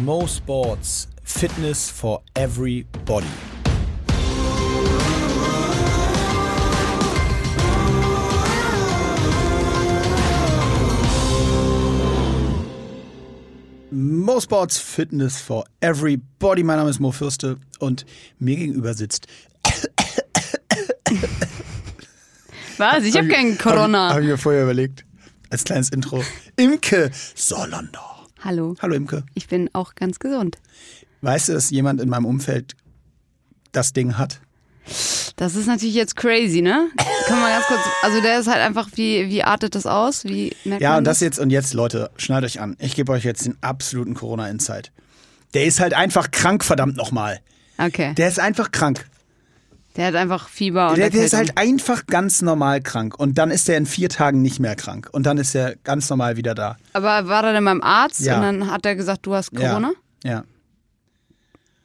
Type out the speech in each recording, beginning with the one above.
Mo Sports Fitness for Everybody. Mo Sports Fitness for Everybody. Mein Name ist Mo Fürste und mir gegenüber sitzt. Was? Ich habe keinen Corona. Habe ich mir vorher überlegt. Als kleines Intro. Imke Sorlander. Hallo. Hallo Imke. Ich bin auch ganz gesund. Weißt du, dass jemand in meinem Umfeld das Ding hat? Das ist natürlich jetzt crazy, ne? Kann man ganz kurz. Also der ist halt einfach, wie, wie artet das aus? Wie merkt Ja, und das jetzt, und jetzt, Leute, schnallt euch an. Ich gebe euch jetzt den absoluten Corona-Insight. Der ist halt einfach krank, verdammt nochmal. Okay. Der ist einfach krank. Der hat einfach Fieber und Der, der ist halt einfach ganz normal krank. Und dann ist er in vier Tagen nicht mehr krank. Und dann ist er ganz normal wieder da. Aber war er denn beim Arzt Ja. und dann hat er gesagt, du hast Corona? Ja. ja.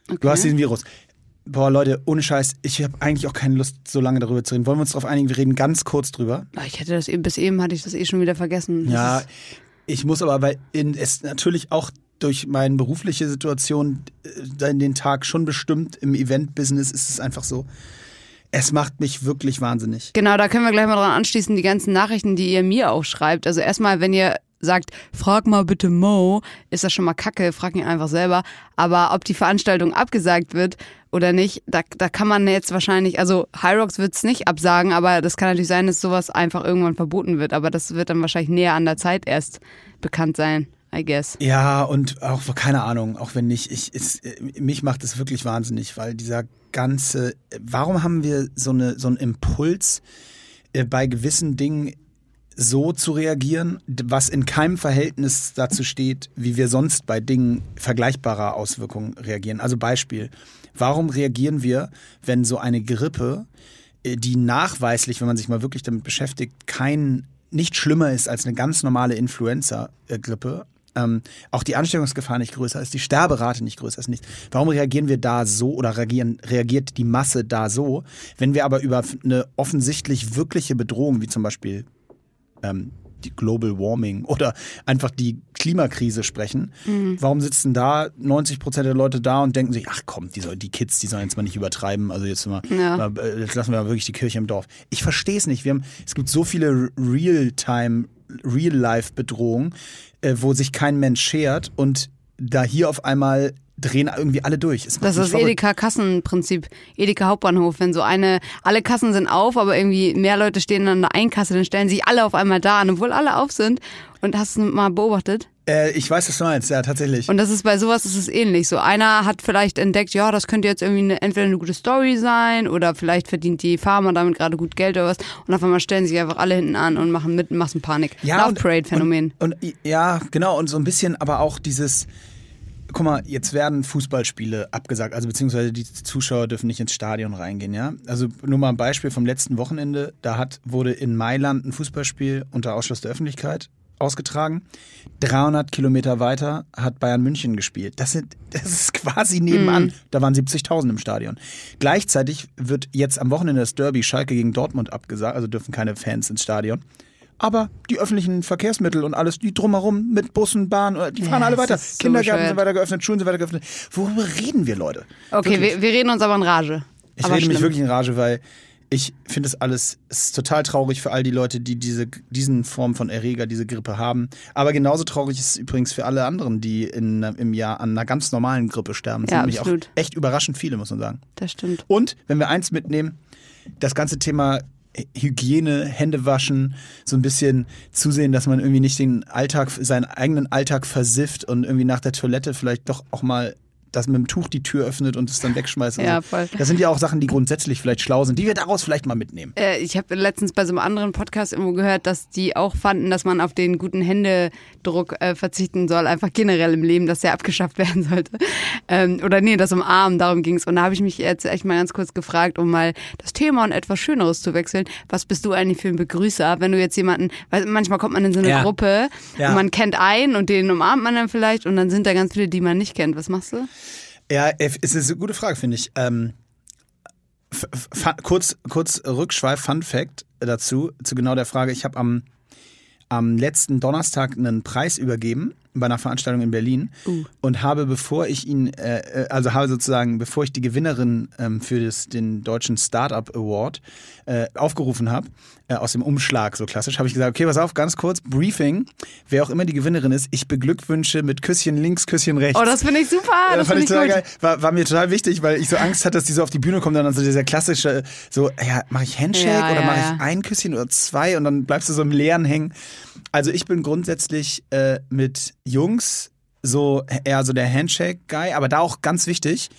Okay. Du hast diesen Virus. Boah, Leute, ohne Scheiß, ich habe eigentlich auch keine Lust, so lange darüber zu reden. Wollen wir uns darauf einigen? Wir reden ganz kurz drüber. Ah, Ich hätte das eben, bis eben hatte ich das eh schon wieder vergessen. Das Ja, ich muss aber, weil in, es natürlich auch durch meine berufliche Situation äh, den Tag schon bestimmt, im Event-Business ist es einfach so. Es macht mich wirklich wahnsinnig. Genau, da können wir gleich mal dran anschließen, die ganzen Nachrichten, die ihr mir auch schreibt. Also erstmal, wenn ihr sagt, frag mal bitte Mo, ist das schon mal kacke, frag ihn einfach selber. Aber ob die Veranstaltung abgesagt wird oder nicht, da, da kann man jetzt wahrscheinlich, also Hyrox wird es nicht absagen, aber das kann natürlich sein, dass sowas einfach irgendwann verboten wird. Aber das wird dann wahrscheinlich näher an der Zeit erst bekannt sein, I guess. Ja, und auch, keine Ahnung, auch wenn nicht, ich, es, äh, mich macht es wirklich wahnsinnig, weil dieser ganze, warum haben wir so, eine, so einen Impuls, äh, bei gewissen Dingen so zu reagieren, was in keinem Verhältnis dazu steht, wie wir sonst bei Dingen vergleichbarer Auswirkungen reagieren. Also Beispiel, warum reagieren wir, wenn so eine Grippe, äh, die nachweislich, wenn man sich mal wirklich damit beschäftigt, kein nicht schlimmer ist als eine ganz normale Influenza-Grippe, ähm, auch die Ansteckungsgefahr nicht größer ist, die Sterberate nicht größer ist, nicht. Warum reagieren wir da so oder reagieren, reagiert die Masse da so, wenn wir aber über eine offensichtlich wirkliche Bedrohung, wie zum Beispiel ähm, die Global Warming oder einfach die Klimakrise sprechen. Warum sitzen da 90 Prozent der Leute da und denken sich, ach komm, die, soll, die Kids, die sollen jetzt mal nicht übertreiben, also jetzt mal, Ja. mal äh, jetzt lassen wir mal wirklich die Kirche im Dorf. Ich verstehe es nicht. Wir haben, es gibt so viele Real-Time, Real-Life-Bedrohungen, äh, wo sich kein Mensch schert und da hier auf einmal drehen irgendwie alle durch. Macht Das ist das. Edeka-Kassenprinzip, Edeka Hauptbahnhof. Wenn so eine, alle Kassen sind auf, aber irgendwie mehr Leute stehen an der Einkasse, dann stellen sich alle auf einmal da an, obwohl alle auf sind. Und hast du mal beobachtet? Äh, ich weiß, was du meinst, ja, tatsächlich. Und das ist bei sowas ist es ähnlich. So einer hat vielleicht entdeckt, ja, das könnte jetzt irgendwie eine, entweder eine gute Story sein oder vielleicht verdient die Pharma damit gerade gut Geld oder was. Und auf einmal stellen sich einfach alle hinten an und machen mit Massenpanik. Love und- Parade Phänomen. Und, und ja, genau, und so ein bisschen aber auch dieses, guck mal, jetzt werden Fußballspiele abgesagt, also beziehungsweise die Zuschauer dürfen nicht ins Stadion reingehen, ja. Also nur mal ein Beispiel vom letzten Wochenende, da hat, wurde in Mailand ein Fußballspiel unter Ausschluss der Öffentlichkeit ausgetragen. 300 Kilometer weiter hat Bayern München gespielt. Das, sind, das ist quasi nebenan. Da waren 70.000 im Stadion. Gleichzeitig wird jetzt am Wochenende das Derby Schalke gegen Dortmund abgesagt, also dürfen keine Fans ins Stadion. Aber die öffentlichen Verkehrsmittel und alles, die drumherum mit Bussen, Bahn, äh, die fahren Ja, alle weiter. so Kindergärten bescheuert. sind weiter geöffnet, Schulen sind weiter geöffnet. Worüber reden wir, Leute? Okay, wir, wir reden uns aber in Rage. Ich aber rede mich schlimm. wirklich in Rage, weil ich finde es alles es ist total traurig für all die Leute, die diese diesen Form von Erreger, diese Grippe haben. Aber genauso traurig ist es übrigens für alle anderen, die in, im Jahr an einer ganz normalen Grippe sterben. Das Ja, sind nämlich auch echt überraschend viele, muss man sagen. Das stimmt. Und wenn wir eins mitnehmen, das ganze Thema Hygiene, Hände waschen, so ein bisschen zusehen, dass man irgendwie nicht den Alltag, seinen eigenen Alltag versifft und irgendwie nach der Toilette vielleicht doch auch mal das mit dem Tuch die Tür öffnet und es dann wegschmeißt. und Ja, voll. Das sind ja auch Sachen, die grundsätzlich vielleicht schlau sind, die wir daraus vielleicht mal mitnehmen. Äh, ich habe letztens bei so einem anderen Podcast irgendwo gehört, dass die auch fanden, dass man auf den guten Händedruck äh, verzichten soll, einfach generell im Leben, dass der abgeschafft werden sollte. Ähm, oder nee, das umarmen, darum ging's. Und da habe ich mich jetzt echt mal ganz kurz gefragt, um mal das Thema und etwas Schöneres zu wechseln. Was bist du eigentlich für ein Begrüßer, wenn du jetzt jemanden, weil manchmal kommt man in so eine Ja. Gruppe Ja. und man kennt einen und den umarmt man dann vielleicht und dann sind da ganz viele, die man nicht kennt. Was machst du? Ja, es ist eine gute Frage, finde ich. Ähm, kurz, kurz Rückschweif, Fun Fact dazu, zu genau der Frage. Ich habe am, am letzten Donnerstag einen Preis übergeben bei einer Veranstaltung in Berlin Uh. und habe, bevor ich ihn, äh, äh, also habe sozusagen, bevor ich die Gewinnerin ähm, für das, den deutschen Startup Award äh, aufgerufen habe, äh, aus dem Umschlag so klassisch, habe ich gesagt, okay, pass auf, ganz kurz, Briefing, wer auch immer die Gewinnerin ist, ich beglückwünsche mit Küsschen links, Küsschen rechts. Oh, das finde ich super. Ja, das fand ich total gut. geil. War, war mir total wichtig, weil ich so Angst hatte, dass die so auf die Bühne kommen, dann so dieser klassische, so, ja, mache ich Handshake Ja, oder ja, mache ich ein Küsschen oder zwei und dann bleibst du so im Leeren hängen. Also ich bin grundsätzlich äh, mit Jungs so eher so der Handshake-Guy, aber da auch ganz wichtig.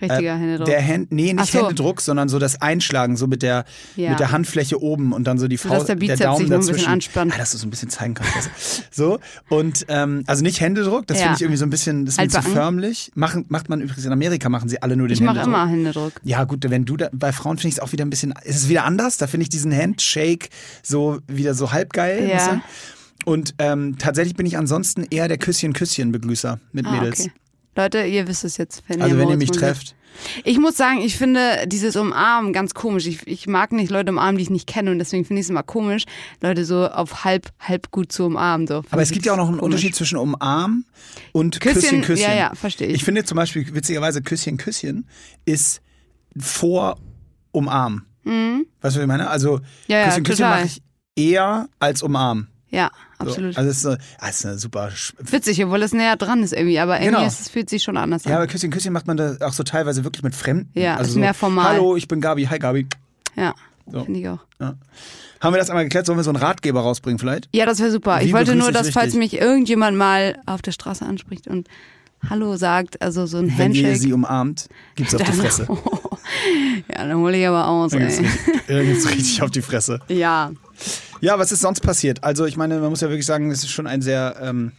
Richtiger äh, Händedruck. Der Hand, nee, nicht so. Händedruck, sondern so das Einschlagen, so mit der, Ja. mit der Handfläche oben und dann so die So, Faust, dass der Bizeps Daumen sich noch ein bisschen dazwischen. anspannt. Ah, dass du so ein bisschen zeigen kannst. Also. So, und ähm, also nicht Händedruck, das Ja. finde ich irgendwie so ein bisschen, das ist mir zu förmlich. Machen, macht man übrigens in Amerika, machen sie alle nur den ich mache Händedruck. immer Händedruck. Ja, gut, wenn du da, bei Frauen finde ich es auch wieder ein bisschen, ist es wieder anders. Da finde ich diesen Handshake so wieder so halbgeil. Ja. Und ähm, tatsächlich bin ich ansonsten eher der Küsschen-Küsschen-Begrüßer mit Ah, Mädels. okay. Leute, ihr wisst es jetzt. Wenn Also ihr wenn ihr mich trefft. Ich muss sagen, ich finde dieses Umarmen ganz komisch. Ich, ich mag nicht Leute umarmen, die ich nicht kenne und deswegen finde ich es immer komisch, Leute so auf halb, halb gut zu umarmen. So. Aber es gibt ja auch noch einen Komisch. Unterschied zwischen Umarm und Küsschen, Küsschen, Küsschen. ja, ja, verstehe ich. Ich finde zum Beispiel, witzigerweise, Küsschen, Küsschen ist vor Umarm. Weißt du, was ich meine? Also Mhm. Ja, ja, Küsschen, Küsschen mache ich eher als Umarm. Ja, So. absolut. Also es ist, so, ah, es ist eine super Witzig, obwohl es näher dran ist irgendwie, aber irgendwie Genau. ist, es fühlt sich schon anders an. Ja, aber Küsschen, Küsschen macht man da auch so teilweise wirklich mit Fremden. Ja, also ist so, mehr formal. Hallo, ich bin Gabi. Hi, Gabi. Ja, So. finde ich auch. Haben wir das einmal geklärt? Sollen wir so einen Ratgeber rausbringen vielleicht? Ja, das wäre super. Wie ich wollte nur, dass falls mich irgendjemand mal auf der Straße anspricht und Hallo sagt, also so ein Wenn ihr Handshake. sie umarmt, gibt's auf die Fresse. ja, dann hole ich aber aus, Dann ey. richtig, dann gibt's richtig auf die Fresse. Ja, Ja, was ist sonst passiert? Also ich meine, man muss ja wirklich sagen, es ist schon ein sehr, ähm,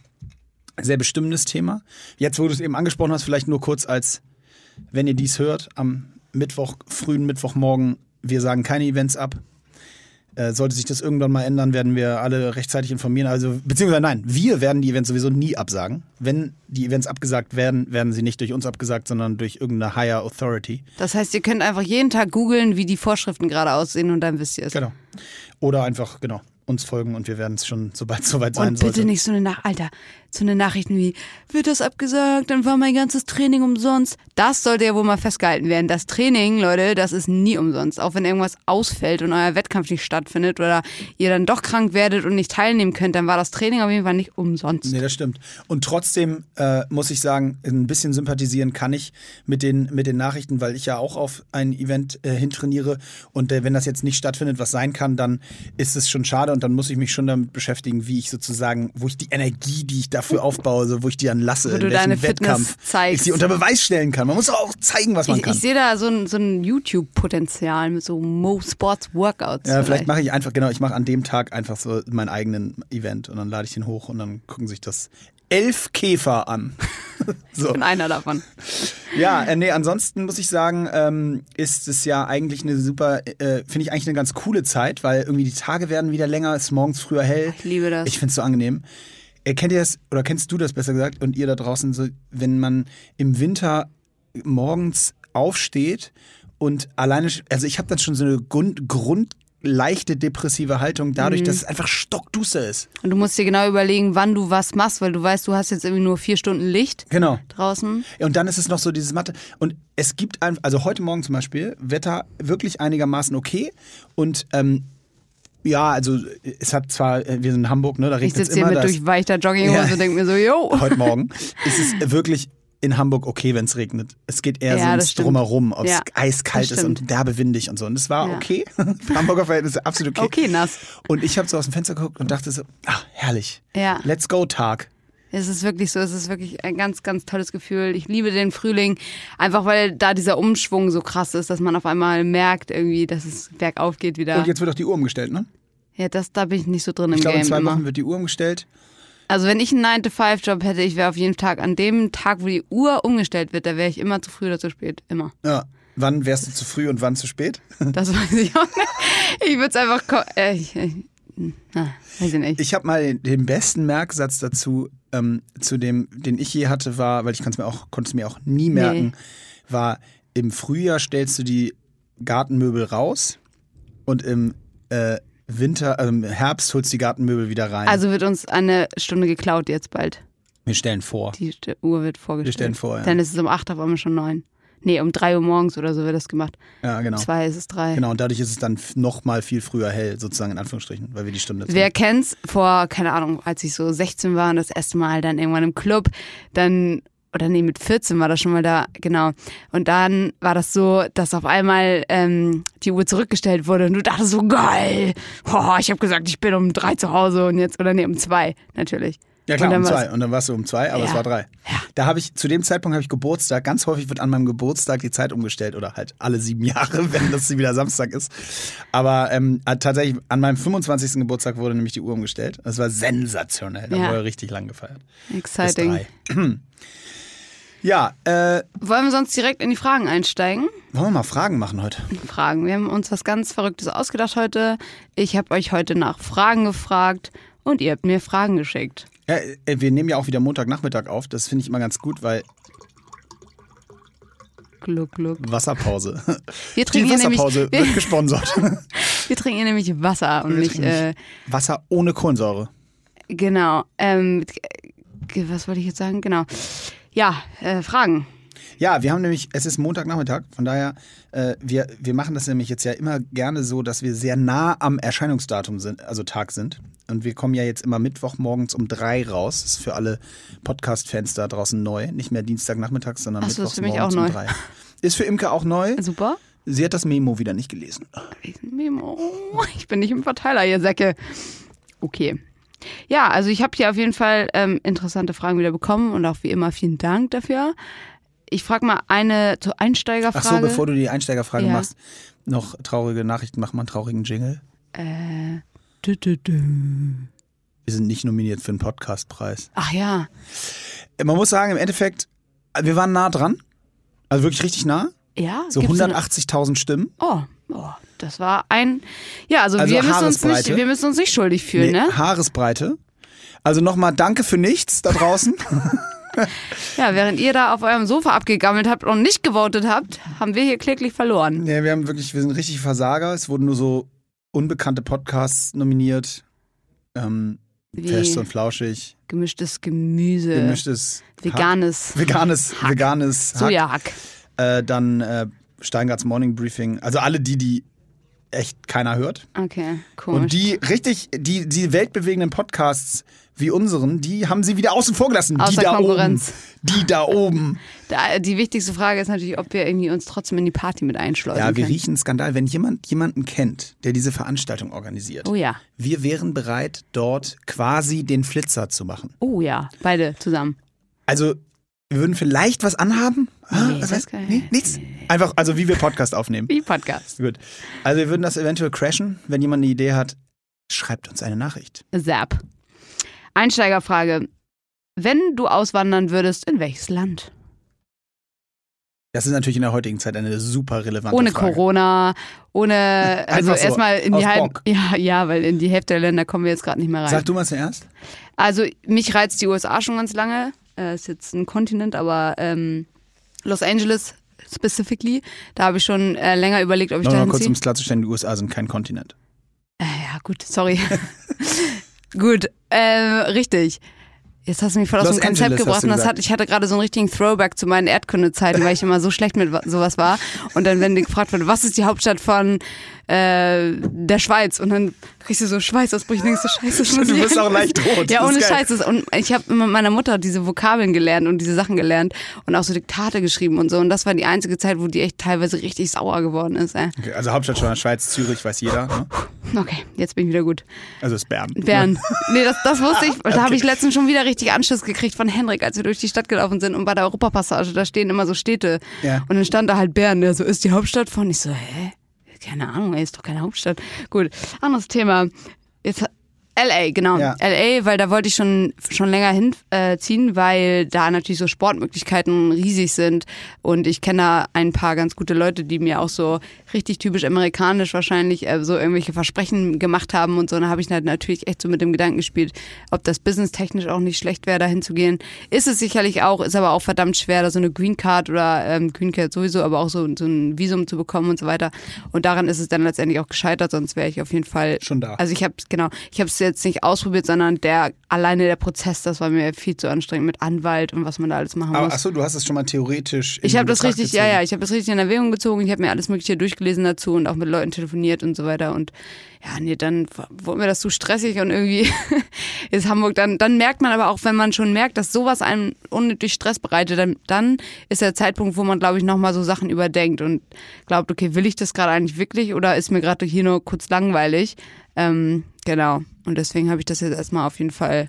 sehr bestimmendes Thema. Jetzt, wo du es eben angesprochen hast, vielleicht nur kurz als, wenn ihr dies hört, am Mittwoch, frühen Mittwochmorgen, wir sagen keine Events ab. Äh, sollte sich das irgendwann mal ändern, werden wir alle rechtzeitig informieren. Also, beziehungsweise nein, wir werden die Events sowieso nie absagen. Wenn die Events abgesagt werden, werden sie nicht durch uns abgesagt, sondern durch irgendeine Higher Authority. das heißt, ihr könnt einfach jeden Tag googeln, wie die Vorschriften gerade aussehen und dann wisst ihr es. Genau. Oder einfach, genau, uns folgen und wir werden es schon, sobald es soweit sein Und bitte sollte. nicht so eine Nach Alter, so eine Nachrichten wie, wird das abgesagt, dann war mein ganzes Training umsonst. Das sollte ja wohl mal festgehalten werden. Das Training, Leute, das ist nie umsonst. Auch wenn irgendwas ausfällt und euer Wettkampf nicht stattfindet oder ihr dann doch krank werdet und nicht teilnehmen könnt, dann war das Training auf jeden Fall nicht umsonst. Nee, das stimmt. Und trotzdem äh, muss ich sagen, ein bisschen sympathisieren kann ich mit den, mit den Nachrichten, weil ich ja auch auf ein Event äh, hintrainiere. Und äh, wenn das jetzt nicht stattfindet, was sein kann, dann ist es schon schade und dann muss ich mich schon damit beschäftigen, wie ich sozusagen, wo ich die Energie, die ich dafür aufbaue, so, wo ich die dann lasse, Wo in du welchem Wettkampf zeigst. ich sie unter Beweis stellen kann. Man muss auch zeigen, was man Ich, kann. ich sehe da so ein, so ein YouTube-Potenzial mit so Mo Sports Workouts. Ja, vielleicht mache ich einfach, genau, ich mache an dem Tag einfach so meinen eigenen Event und dann lade ich den hoch und dann gucken sich das elf Käfer an. so. Ich bin einer davon. Ja, äh, nee, ansonsten muss ich sagen, ähm, ist es ja eigentlich eine super, äh, finde ich eigentlich eine ganz coole Zeit, weil irgendwie die Tage werden wieder länger, ist morgens früher hell. Ich liebe das. Ich finde es so angenehm. Äh, kennt ihr das, oder kennst du das besser gesagt, und ihr da draußen, so, wenn man im Winter morgens aufsteht und alleine, also ich habe dann schon so eine Grund, Grund leichte depressive Haltung, Mhm. dadurch, dass es einfach stockduster ist. Und du musst dir genau überlegen, wann du was machst, weil du weißt, du hast jetzt irgendwie nur vier Stunden Licht Genau. draußen. Und dann ist es noch so dieses Mathe. Und es gibt ein, also heute Morgen zum Beispiel, Wetter wirklich einigermaßen okay. Und ähm, ja, also es hat zwar, äh, wir sind in Hamburg, ne, da Ich regnet es sitze hier immer. mit durchweichter Jogginghose Ja. und denke mir so, yo. heute Morgen ist es wirklich in Hamburg okay, wenn es regnet. Es geht eher Ja, so ins. Drumherum, ob es Ja, eiskalt ist und derbewindig und so. Und es war Ja. okay. Hamburger Verhältnisse absolut okay. Okay, nass. Und ich habe so aus dem Fenster geguckt und dachte so, ach, herrlich. Ja. Let's go Tag. Es ist wirklich so, es ist wirklich ein ganz, ganz tolles Gefühl. Ich liebe den Frühling, einfach weil da dieser Umschwung so krass ist, dass man auf einmal merkt irgendwie, dass es bergauf geht wieder. Und jetzt wird auch die Uhr umgestellt, ne? ja, das, da bin ich nicht so drin im Ich glaube, Game in zwei immer. Wochen wird die Uhr umgestellt. Also wenn ich einen 9-to-5-Job hätte, ich wäre auf jeden Tag an dem Tag, wo die Uhr umgestellt wird, da wäre ich immer zu früh oder zu spät. Immer. Ja. Wann wärst du zu früh und wann zu spät? Das weiß ich auch nicht. Ich würde es einfach... Äh, ich, na, weiß ich nicht. Ich habe mal den, den besten Merksatz dazu, ähm, zu dem, den ich je hatte, war, weil ich kann's mir auch, konnte es mir auch nie merken, war, im Frühjahr stellst du die Gartenmöbel raus und im äh, Winter, also im Herbst holst du die Gartenmöbel wieder rein. Also wird uns eine Stunde geklaut jetzt bald. Wir stellen vor. Die Uhr wird vorgestellt. Wir stellen vor, ja. Dann ist es um 8 auf einmal schon 9. Nee, um 3 Uhr morgens oder so wird das gemacht. Ja, genau. 2 ist es 3. Genau, und dadurch ist es dann f- noch mal viel früher hell, sozusagen in Anführungsstrichen, weil wir die Stunde Wer kennt's vor, keine Ahnung, als ich so 16 war und das erste Mal dann irgendwann im Club, dann, oder nee, mit 14 war das schon mal da, genau. Und dann war das so, dass auf einmal ähm, die Uhr zurückgestellt wurde und du dachtest so, geil, oh, ich habe gesagt, ich bin um drei zu Hause und jetzt, oder nee, um zwei, natürlich. Ja klar, um zwei. Und dann warst du um zwei, aber Ja. es war drei. Da habe ich, zu dem Zeitpunkt habe ich Geburtstag. Ganz häufig wird an meinem Geburtstag die Zeit umgestellt oder halt alle sieben Jahre, wenn das wieder Samstag ist. Aber ähm, äh, tatsächlich, an meinem 25. Geburtstag wurde nämlich die Uhr umgestellt. Das war sensationell. Da Ja. wurde richtig lang gefeiert. Exciting. Ja, äh, Wollen wir sonst direkt in die Fragen einsteigen? wollen wir mal Fragen machen heute? Fragen. Wir haben uns was ganz Verrücktes ausgedacht heute. Ich habe euch heute nach Fragen gefragt und ihr habt mir Fragen geschickt. Ja, äh, wir nehmen ja auch wieder Montagnachmittag auf. Das finde ich immer ganz gut, weil Gluck, gluck. Wasserpause. Wir Die trinken, hier nämlich, Wasserpause wir, wird gesponsert. wir trinken hier nämlich Wasser und Wir nicht, äh, Wasser ohne Kohlensäure. genau. Ähm, was wollte ich jetzt sagen? Genau. Ja, äh, Fragen. Ja, wir haben nämlich, es ist Montagnachmittag, von daher, äh, wir, wir machen das nämlich jetzt ja immer gerne so, dass wir sehr nah am Erscheinungsdatum sind, also Tag sind. Und wir kommen ja jetzt immer Mittwoch morgens um drei raus. Das ist für alle Podcast-Fans da draußen neu. Nicht mehr Dienstagnachmittags, sondern Ach so, Mittwochs ist für mich morgens auch um drei. Ist für Imke auch neu. Super. Sie hat das Memo wieder nicht gelesen. Memo. Ich bin nicht im Verteiler, ihr Säcke. Okay. Ja, also ich habe hier auf jeden Fall ähm, interessante Fragen wieder bekommen und auch wie immer vielen Dank dafür. Ich frage mal eine zur Ach Einsteigerfrage. so, bevor du die Einsteigerfrage Ja. machst, noch traurige Nachrichten, mach mal einen traurigen Jingle. äh, dü, dü, dü. Wir sind nicht nominiert für einen Podcastpreis. Ach ja, Man muss sagen, im Endeffekt, wir waren nah dran. Also wirklich richtig nah. ja. So gibt's eine- 180.000 Stimmen. Oh, oh, das war ein. Ja, also, Also wir, müssen uns nicht, wir müssen uns nicht schuldig fühlen, Nee, ne? Haaresbreite. Also nochmal danke für nichts da draußen. Ja, während ihr da auf eurem Sofa abgegammelt habt und nicht gewotet habt, haben wir hier kläglich verloren. nee, wir haben wirklich, wir sind richtig Versager. Es wurden nur so unbekannte Podcasts nominiert. Ähm, Fest und flauschig, gemischtes Gemüse, gemischtes veganes Hack, veganes, veganes Hack. Sojahack. Äh, dann äh, Steingarts Morning Briefing. Also alle die, die echt keiner hört. Okay, komisch. Und die richtig, die, die weltbewegenden Podcasts wie unseren, die haben sie wieder außen vor gelassen. die Außer da Konkurrenz. oben. Die da oben. Da, die wichtigste Frage ist natürlich, ob wir irgendwie uns trotzdem in die Party mit einschleusen Ja, wir können. riechen Skandal. Wenn jemand jemanden kennt, der diese Veranstaltung organisiert, Oh ja, wir wären bereit, dort quasi den Flitzer zu machen. oh ja, beide zusammen. Also, wir würden vielleicht was anhaben. Ah, Nee, was heißt? Nee, nichts. Einfach, also wie wir Podcast aufnehmen. Wie Podcast. Gut. Also, wir würden das eventuell crashen. Wenn jemand eine Idee hat, schreibt uns eine Nachricht. Zap. Einsteigerfrage. Wenn du auswandern würdest, in welches Land? Das ist natürlich in der heutigen Zeit eine super relevante Ohne Frage. Corona, ohne, also so, erstmal in die aus halb, Bock. ja, ja, weil in die Hälfte der Länder kommen wir jetzt gerade nicht mehr rein. Sag du mal zuerst. Also mich reizt die USA schon ganz lange. Äh, ist jetzt ein Kontinent, aber ähm, Los Angeles specifically, da habe ich schon äh, länger überlegt, ob ich da mal kurz, hinziehe. um es klarzustellen, die USA sind kein Kontinent. Äh, ja, gut, sorry. gut, äh, richtig. Jetzt hast du mich voll aus Los dem Konzept Angeles, gebracht und das hat, ich hatte gerade so einen richtigen Throwback zu meinen Erdkundezeiten, weil ich immer so schlecht mit wa- sowas war. Und dann, wenn gefragt wird, was ist die Hauptstadt von äh, der Schweiz? Und dann kriegst du so Schweißausbrüche und denkst so, scheiße, das muss Du bist auch leicht rot. Ja, ohne geil. Scheiß. Und ich habe mit meiner Mutter diese Vokabeln gelernt und diese Sachen gelernt und auch so Diktate geschrieben und so. Und das war die einzige Zeit, wo die echt teilweise richtig sauer geworden ist. Ey. Okay, also Hauptstadt von der Schweiz, Zürich, weiß jeder. Ne? Okay, jetzt bin ich wieder gut. Also ist Bern. Bern. Nee, das, das wusste ich. Da habe ich letztens schon wieder richtig Anschluss gekriegt von Henrik, als wir durch die Stadt gelaufen sind. Und bei der Europapassage, da stehen immer so Städte. Ja. Und dann stand da halt Bern, der so, ist die Hauptstadt von? Ich so, hä? Keine Ahnung, ey, ist doch keine Hauptstadt. Gut, anderes Thema. Jetzt LA, genau. Ja. LA, weil da wollte ich schon, schon länger hinziehen, äh, weil da natürlich so Sportmöglichkeiten riesig sind. Und ich kenne da ein paar ganz gute Leute, die mir auch so richtig typisch amerikanisch wahrscheinlich äh, so irgendwelche Versprechen gemacht haben und so. Und da habe ich halt natürlich echt so mit dem Gedanken gespielt, ob das businesstechnisch auch nicht schlecht wäre, da hinzugehen. Ist es sicherlich auch, ist aber auch verdammt schwer, da so eine Green Card oder ähm, Green Card sowieso, aber auch so, so ein Visum zu bekommen und so weiter. Und daran ist es dann letztendlich auch gescheitert, sonst wäre ich auf jeden Fall Schon da. also ich habe genau, ich habe es jetzt nicht ausprobiert, sondern der alleine der Prozess, das war mir viel zu anstrengend mit Anwalt und was man da alles machen Aber muss. achso, du hast es schon mal theoretisch. in Ich habe das richtig, ja, gezogen. ja, ich habe das richtig in Erwägung gezogen. Ich habe mir alles Mögliche durchgelesen dazu und auch mit Leuten telefoniert und so weiter. Und ja, nee, dann wurde mir das zu stressig und irgendwie ist Hamburg dann, dann merkt man aber auch, wenn man schon merkt, dass sowas einem unnötig Stress bereitet, dann, dann ist der Zeitpunkt, wo man, glaube ich, nochmal so Sachen überdenkt und glaubt, okay, will ich das gerade eigentlich wirklich oder ist mir gerade hier nur kurz langweilig? Ähm, genau. Und deswegen habe ich das jetzt erstmal auf jeden Fall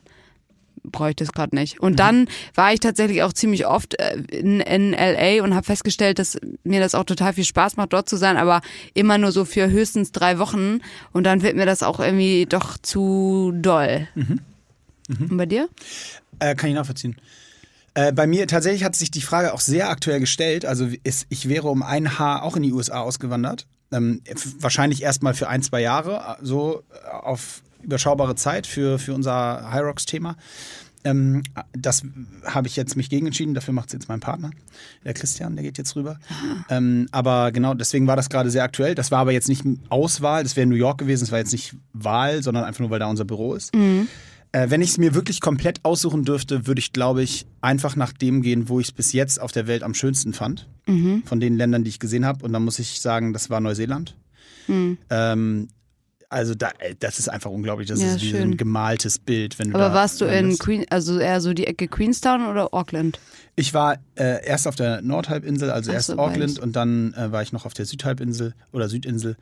brauche ich das gerade nicht. Und dann war ich tatsächlich auch ziemlich oft äh, in, in LA und habe festgestellt, dass mir das auch total viel Spaß macht, dort zu sein, aber immer nur so für höchstens drei Wochen. Und dann wird mir das auch irgendwie doch zu doll. Und bei dir? Äh, kann ich nachvollziehen. Äh, bei mir tatsächlich hat sich die Frage auch sehr aktuell gestellt. Also ist, ich wäre um ein Haar auch in die USA ausgewandert. Ähm, wahrscheinlich erstmal für ein, zwei Jahre, äh, so äh, auf überschaubare Zeit für, für unser High Rocks-Thema. Ähm, das habe ich jetzt mich gegen entschieden. Dafür macht es jetzt mein Partner, der Christian, der geht jetzt rüber. Ähm, aber genau, deswegen war das gerade sehr aktuell. Das war aber jetzt nicht Auswahl, das wäre New York gewesen. Das war jetzt nicht Wahl, sondern einfach nur, weil da unser Büro ist. Äh, wenn ich es mir wirklich komplett aussuchen dürfte, würde ich, glaube ich, einfach nach dem gehen, wo ich es bis jetzt auf der Welt am schönsten fand. Von den Ländern, die ich gesehen habe. Und dann muss ich sagen, das war Neuseeland. Ähm, also da, äh, das ist einfach unglaublich. Das Ja, ist wie so schön. ein gemaltes Bild. Wenn du Aber da warst du in landest. Queen, also eher so die Ecke Queenstown oder Auckland? Ich war äh, erst auf der Nordhalbinsel, also Ach erst so, Auckland beides. und dann äh, war ich noch auf der Südhalbinsel oder Südinsel.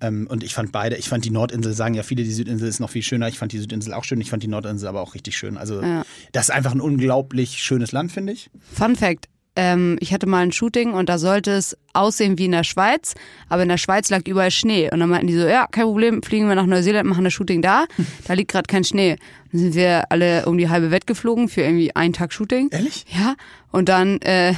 Ähm, und ich fand beide, ich fand die Nordinsel, sagen ja viele, die Südinsel ist noch viel schöner. Ich fand die Südinsel auch schön, ich fand die Nordinsel aber auch richtig schön. Also Ja. das ist einfach ein unglaublich schönes Land, finde ich. Fun Fact. Ähm, ich hatte mal ein Shooting und da sollte es aussehen wie in der Schweiz, aber in der Schweiz lag überall Schnee. Und dann meinten die so, ja, kein Problem, fliegen wir nach Neuseeland, machen das Shooting da. Da liegt gerade kein Schnee. Dann sind wir alle um die halbe Wett geflogen für irgendwie einen Tag Shooting. Ehrlich? Ja. Und dann äh,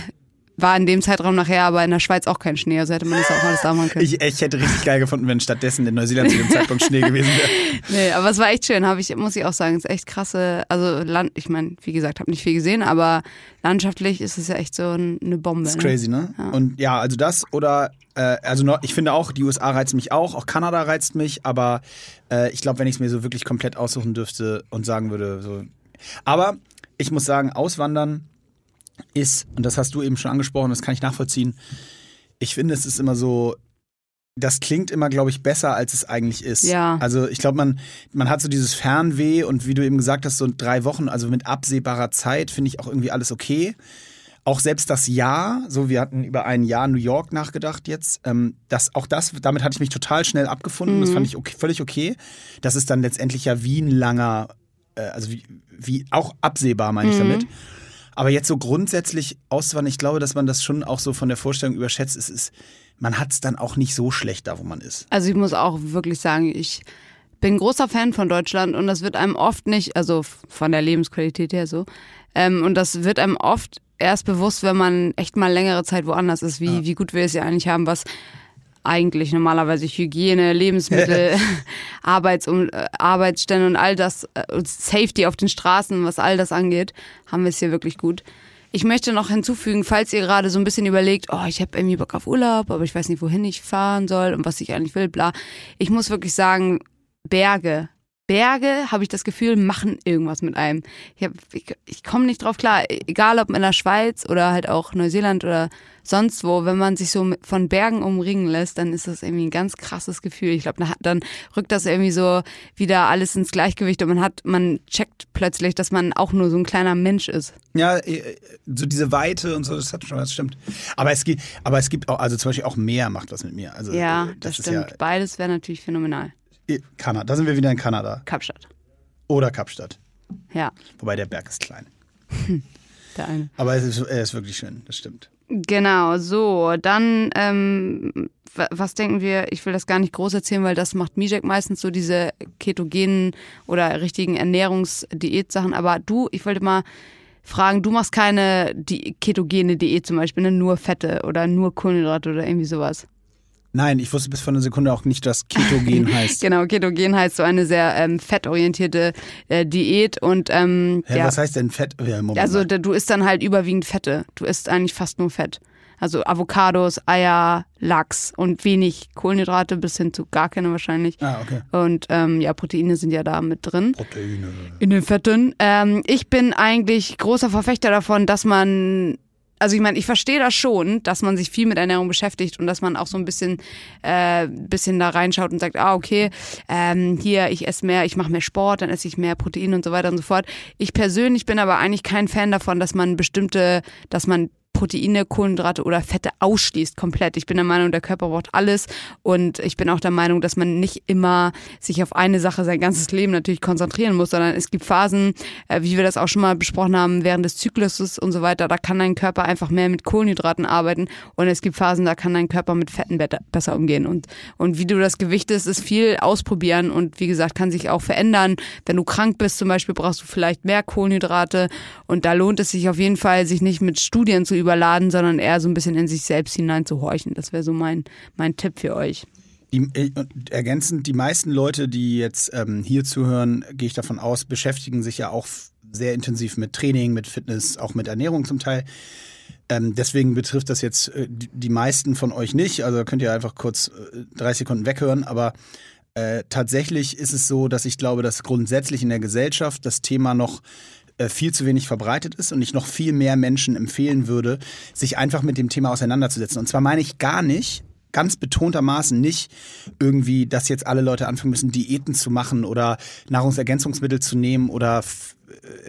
war in dem Zeitraum nachher aber in der Schweiz auch kein Schnee. Also hätte man das auch alles da machen können. Ich, ich hätte richtig geil gefunden, wenn stattdessen in Neuseeland zu dem Zeitpunkt Schnee gewesen wäre. Nee, aber es war echt schön, habe ich, muss ich auch sagen. Es ist echt krasse, also Land, ich meine, wie gesagt, habe nicht viel gesehen, aber landschaftlich ist es ja echt so ein- eine Bombe. Das ist ne? crazy, ne? Und ja, also das oder, äh, also noch, ich finde auch, die USA reizt mich auch, auch Kanada reizt mich, aber äh, ich glaube, wenn ich es mir so wirklich komplett aussuchen dürfte und sagen würde, so. Aber ich muss sagen, Auswandern ist, und das hast du eben schon angesprochen, das kann ich nachvollziehen, ich finde, es ist immer so, das klingt immer, glaube ich, besser, als es eigentlich ist. Ja. Also ich glaube, man, man hat so dieses Fernweh und wie du eben gesagt hast, so drei Wochen, also mit absehbarer Zeit, finde ich auch irgendwie alles okay. Auch selbst das Jahr, so wir hatten über ein Jahr New York nachgedacht jetzt, ähm, das, auch das, damit hatte ich mich total schnell abgefunden. Das fand ich okay, völlig okay. Das ist dann letztendlich ja wie ein langer, äh, also wie, wie auch absehbar, meine ich damit. Aber jetzt so grundsätzlich auszuwandern, ich glaube, dass man das schon auch so von der Vorstellung überschätzt. Es ist, man hat es dann auch nicht so schlecht da, wo man ist. Also ich muss auch wirklich sagen, ich bin großer Fan von Deutschland und das wird einem oft nicht, also von der Lebensqualität her so, ähm, und das wird einem oft erst bewusst, wenn man echt mal längere Zeit woanders ist, wie, wie gut wir es ja eigentlich haben, was eigentlich normalerweise Hygiene, Lebensmittel, Arbeits um, äh, Arbeitsstände und all das, äh, und Safety auf den Straßen, was all das angeht, haben wir es hier wirklich gut. Ich möchte noch hinzufügen, falls ihr gerade so ein bisschen überlegt, oh, ich habe irgendwie Bock auf Urlaub, aber ich weiß nicht, wohin ich fahren soll und was ich eigentlich will, bla. Ich muss wirklich sagen, Berge. Berge, habe ich das Gefühl, machen irgendwas mit einem. Ich, hab- ich, ich komme nicht drauf klar, egal ob in der Schweiz oder halt auch Neuseeland oder sonst wo, wenn man sich so von Bergen umringen lässt, dann ist das irgendwie ein ganz krasses Gefühl. Ich glaube, dann rückt das irgendwie so wieder alles ins Gleichgewicht und man hat, man checkt plötzlich, dass man auch nur so ein kleiner Mensch ist. Ja, äh, so diese Weite und so, das hat schon, das stimmt. Aber es gibt, aber es gibt auch, also zum Beispiel auch Meer macht was mit mir. Also Ja, äh, das, ist stimmt. ja Beides wäre natürlich phänomenal. äh, Kanada. Da sind wir wieder in Kanada Kapstadt. oder Kapstadt. Ja, Wobei der Berg ist klein. der eine. Aber es ist, er ist wirklich schön, das stimmt. Genau, so, dann, ähm, wa- was denken wir, ich will das gar nicht groß erzählen, weil das macht Mijek meistens so diese ketogenen oder richtigen Ernährungsdiät-Sachen, aber du, ich wollte mal fragen, du machst keine die ketogene Diät zum Beispiel, ne? nur Fette oder nur Kohlenhydrate oder irgendwie sowas. Nein, ich wusste bis vor einer Sekunde auch nicht, dass Ketogen heißt. Genau, ketogen heißt so eine sehr ähm, fettorientierte äh, Diät und ähm, Hä, ja, Was heißt denn Fett? Ja, Moment Also da- du isst dann halt überwiegend Fette. Du isst eigentlich fast nur Fett. Also Avocados, Eier, Lachs und wenig Kohlenhydrate bis hin zu gar keine wahrscheinlich. Ah, okay. Und ähm, ja, Proteine sind ja da mit drin. Proteine. In den Fetten. Ähm, ich bin eigentlich großer Verfechter davon, dass man also ich meine, ich verstehe das schon, dass man sich viel mit Ernährung beschäftigt und dass man auch so ein bisschen, äh, bisschen da reinschaut und sagt, ah, okay, ähm, hier, ich esse mehr, ich mache mehr Sport, dann esse ich mehr Protein und so weiter und so fort. Ich persönlich bin aber eigentlich kein Fan davon, dass man bestimmte, dass man Proteine, Kohlenhydrate oder Fette ausschließt komplett. Ich bin der Meinung, der Körper braucht alles. Und ich bin auch der Meinung, dass man nicht immer sich auf eine Sache sein ganzes Leben natürlich konzentrieren muss, sondern es gibt Phasen, äh, wie wir das auch schon mal besprochen haben, während des Zykluses und so weiter, da kann dein Körper einfach mehr mit Kohlenhydraten arbeiten. Und es gibt Phasen, da kann dein Körper mit Fetten besser umgehen. Und, und wie du das gewichtest, ist viel ausprobieren. Und wie gesagt, kann sich auch verändern. Wenn du krank bist zum Beispiel, brauchst du vielleicht mehr Kohlenhydrate. Und da lohnt es sich auf jeden Fall, sich nicht mit Studien zu über überladen, sondern eher so ein bisschen in sich selbst hineinzuhorchen. Das wäre so mein, mein Tipp für euch. Die, äh, ergänzend, die meisten Leute, die jetzt ähm, hier zuhören, gehe ich davon aus, beschäftigen sich ja auch sehr intensiv mit Training, mit Fitness, auch mit Ernährung zum Teil. Ähm, deswegen betrifft das jetzt äh, die, meisten von euch nicht. Also könnt ihr einfach kurz äh, drei Sekunden weghören. Aber äh, tatsächlich ist es so, dass ich glaube, dass grundsätzlich in der Gesellschaft das Thema noch viel zu wenig verbreitet ist und ich noch viel mehr Menschen empfehlen würde, sich einfach mit dem Thema auseinanderzusetzen. Und zwar meine ich gar nicht, ganz betontermaßen nicht irgendwie, dass jetzt alle Leute anfangen müssen, Diäten zu machen oder Nahrungsergänzungsmittel zu nehmen oder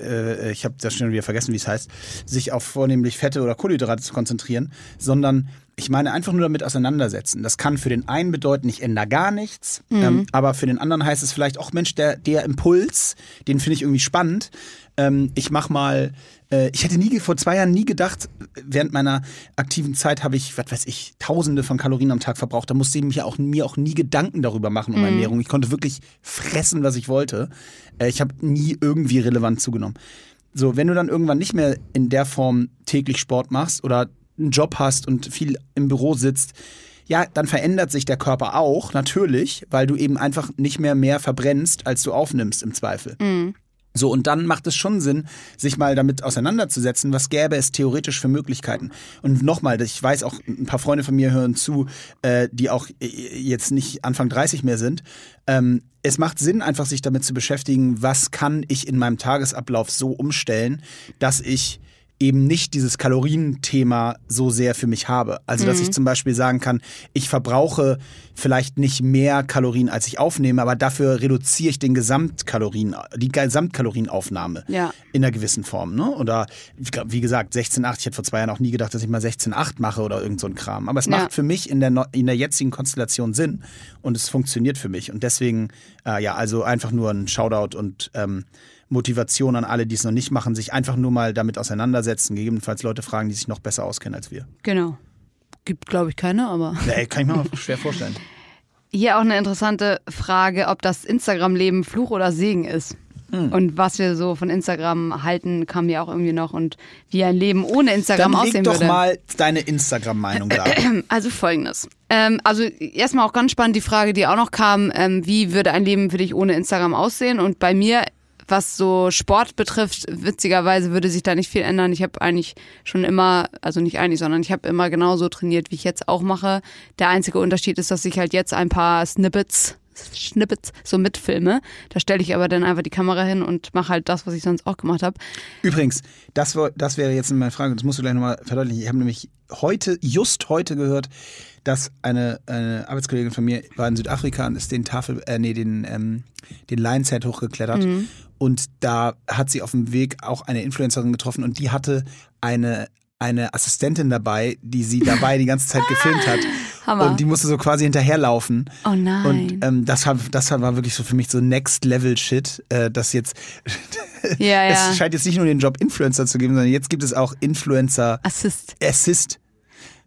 äh, ich habe das schon wieder vergessen, wie es heißt, sich auf vornehmlich Fette oder Kohlenhydrate zu konzentrieren, sondern ich meine einfach nur damit auseinandersetzen. Das kann für den einen bedeuten, ich ändere gar nichts, mhm. ähm, aber für den anderen heißt es vielleicht auch, Mensch, der, der Impuls, den finde ich irgendwie spannend ähm, ich mach mal, äh, ich hätte nie vor zwei Jahren nie gedacht, während meiner aktiven Zeit habe ich, was weiß ich, tausende von Kalorien am Tag verbraucht. Da musste ich mich auch, mir auch nie Gedanken darüber machen um mhm. Ernährung. Ich konnte wirklich fressen, was ich wollte. Äh, ich habe nie irgendwie relevant zugenommen. So, wenn du dann irgendwann nicht mehr in der Form täglich Sport machst oder einen Job hast und viel im Büro sitzt, ja, dann verändert sich der Körper auch, natürlich, weil du eben einfach nicht mehr mehr verbrennst, als du aufnimmst im Zweifel. Mhm. So, und dann macht es schon Sinn, sich mal damit auseinanderzusetzen, was gäbe es theoretisch für Möglichkeiten. Und nochmal, ich weiß auch, ein paar Freunde von mir hören zu, äh, die auch äh, jetzt nicht Anfang 30 mehr sind. Ähm, es macht Sinn, einfach sich damit zu beschäftigen, was kann ich in meinem Tagesablauf so umstellen, dass ich eben nicht dieses Kalorienthema so sehr für mich habe. Also, dass mhm. ich zum Beispiel sagen kann, ich verbrauche vielleicht nicht mehr Kalorien, als ich aufnehme, aber dafür reduziere ich den Gesamtkalorien, die Gesamtkalorienaufnahme ja. in einer gewissen Form. Ne? Oder wie gesagt, 16,8, ich hätte vor zwei Jahren auch nie gedacht, dass ich mal 16,8 mache oder irgend so ein Kram. Aber es ja. macht für mich in der, in der jetzigen Konstellation Sinn und es funktioniert für mich. Und deswegen, äh, ja, also einfach nur ein Shoutout und ähm, Motivation an alle, die es noch nicht machen, sich einfach nur mal damit auseinandersetzen, gegebenenfalls Leute fragen, die sich noch besser auskennen als wir. Genau. Gibt, glaube ich, keine, aber. Nee, kann ich mir auch schwer vorstellen. Hier auch eine interessante Frage, ob das Instagram-Leben Fluch oder Segen ist. Hm. Und was wir so von Instagram halten, kam ja auch irgendwie noch und wie ein Leben ohne Instagram Dann aussehen doch würde. mal deine Instagram-Meinung da. Also folgendes. Ähm, also erstmal auch ganz spannend die Frage, die auch noch kam, ähm, wie würde ein Leben für dich ohne Instagram aussehen? Und bei mir was so Sport betrifft, witzigerweise würde sich da nicht viel ändern. Ich habe eigentlich schon immer, also nicht eigentlich, sondern ich habe immer genauso trainiert, wie ich jetzt auch mache. Der einzige Unterschied ist, dass ich halt jetzt ein paar Snippets Snippets so mitfilme. Da stelle ich aber dann einfach die Kamera hin und mache halt das, was ich sonst auch gemacht habe. Übrigens, das, das wäre jetzt meine Frage, das musst du gleich nochmal verdeutlichen. Ich habe nämlich heute, just heute gehört, dass eine, eine Arbeitskollegin von mir war in Südafrika und ist den Tafel, äh, nee, den, ähm, den Lions Head hochgeklettert. Mhm. Und da hat sie auf dem Weg auch eine Influencerin getroffen und die hatte eine eine Assistentin dabei, die sie dabei die ganze Zeit gefilmt hat. Hammer. Und die musste so quasi hinterherlaufen. Oh nein. Und ähm, das, war, das war wirklich so für mich so Next Level Shit, äh, dass jetzt ja, ja. es scheint jetzt nicht nur den Job Influencer zu geben, sondern jetzt gibt es auch Influencer Assist. Assist.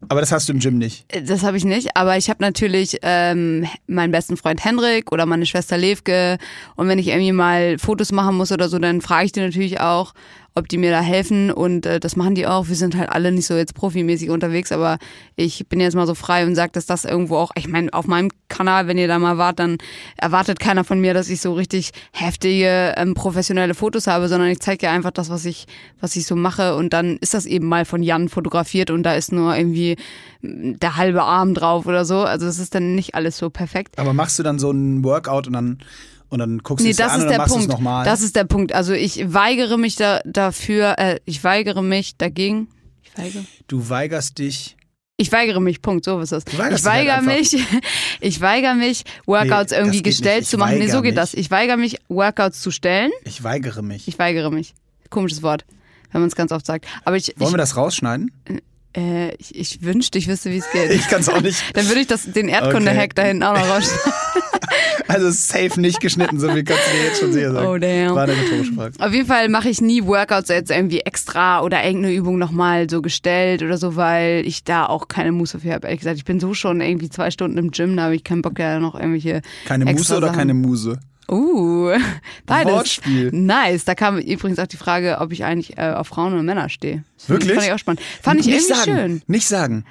Aber das hast du im Gym nicht. Das habe ich nicht, aber ich habe natürlich ähm, meinen besten Freund Henrik oder meine Schwester Levke und wenn ich irgendwie mal Fotos machen muss oder so, dann frage ich die natürlich auch ob die mir da helfen und äh, das machen die auch. Wir sind halt alle nicht so jetzt profimäßig unterwegs, aber ich bin jetzt mal so frei und sage, dass das irgendwo auch, ich meine, auf meinem Kanal, wenn ihr da mal wart, dann erwartet keiner von mir, dass ich so richtig heftige, ähm, professionelle Fotos habe, sondern ich zeige ja einfach das, was ich, was ich so mache und dann ist das eben mal von Jan fotografiert und da ist nur irgendwie der halbe Arm drauf oder so. Also es ist dann nicht alles so perfekt. Aber machst du dann so ein Workout und dann und dann guckst du Nee, es dir das an ist und dann der machst du es Punkt. nochmal. Das ist der Punkt. Also ich weigere mich da, dafür, äh, ich weigere mich dagegen. Ich weigere. Du weigerst dich. Ich weigere mich, Punkt, so ist das. Du Ich halt weigere einfach. mich, ich weigere mich, Workouts Nee, irgendwie gestellt zu machen. Nee, so geht das. Ich weigere mich, Workouts zu stellen. Ich weigere mich. Ich weigere mich. Komisches Wort, wenn man es ganz oft sagt. Aber ich, Wollen ich, wir das rausschneiden? Äh, ich, ich wünschte, ich wüsste, wie es geht. Ich kann es auch nicht. Dann würde ich das, den Erdkunde-Hack Okay. da hinten auch noch rausschneiden. Also safe nicht geschnitten, so viel kannst du dir jetzt schon sicher sagen. Oh, damn. War eine rhetorische Frage. Auf jeden Fall mache ich nie Workouts jetzt irgendwie extra oder irgendeine Übung nochmal so gestellt oder so, weil ich da auch keine Muße für habe. Ehrlich gesagt, ich bin so schon irgendwie zwei Stunden im Gym, da habe ich keinen Bock, da noch irgendwelche. Keine Muße oder keine Muse? Uh, beides. Wortspiel. Nice. Da kam übrigens auch die Frage, ob ich eigentlich äh, auf Frauen oder Männer stehe. Das Wirklich? Fand ich auch spannend. Fand ich nicht irgendwie sagen. schön. Nicht sagen.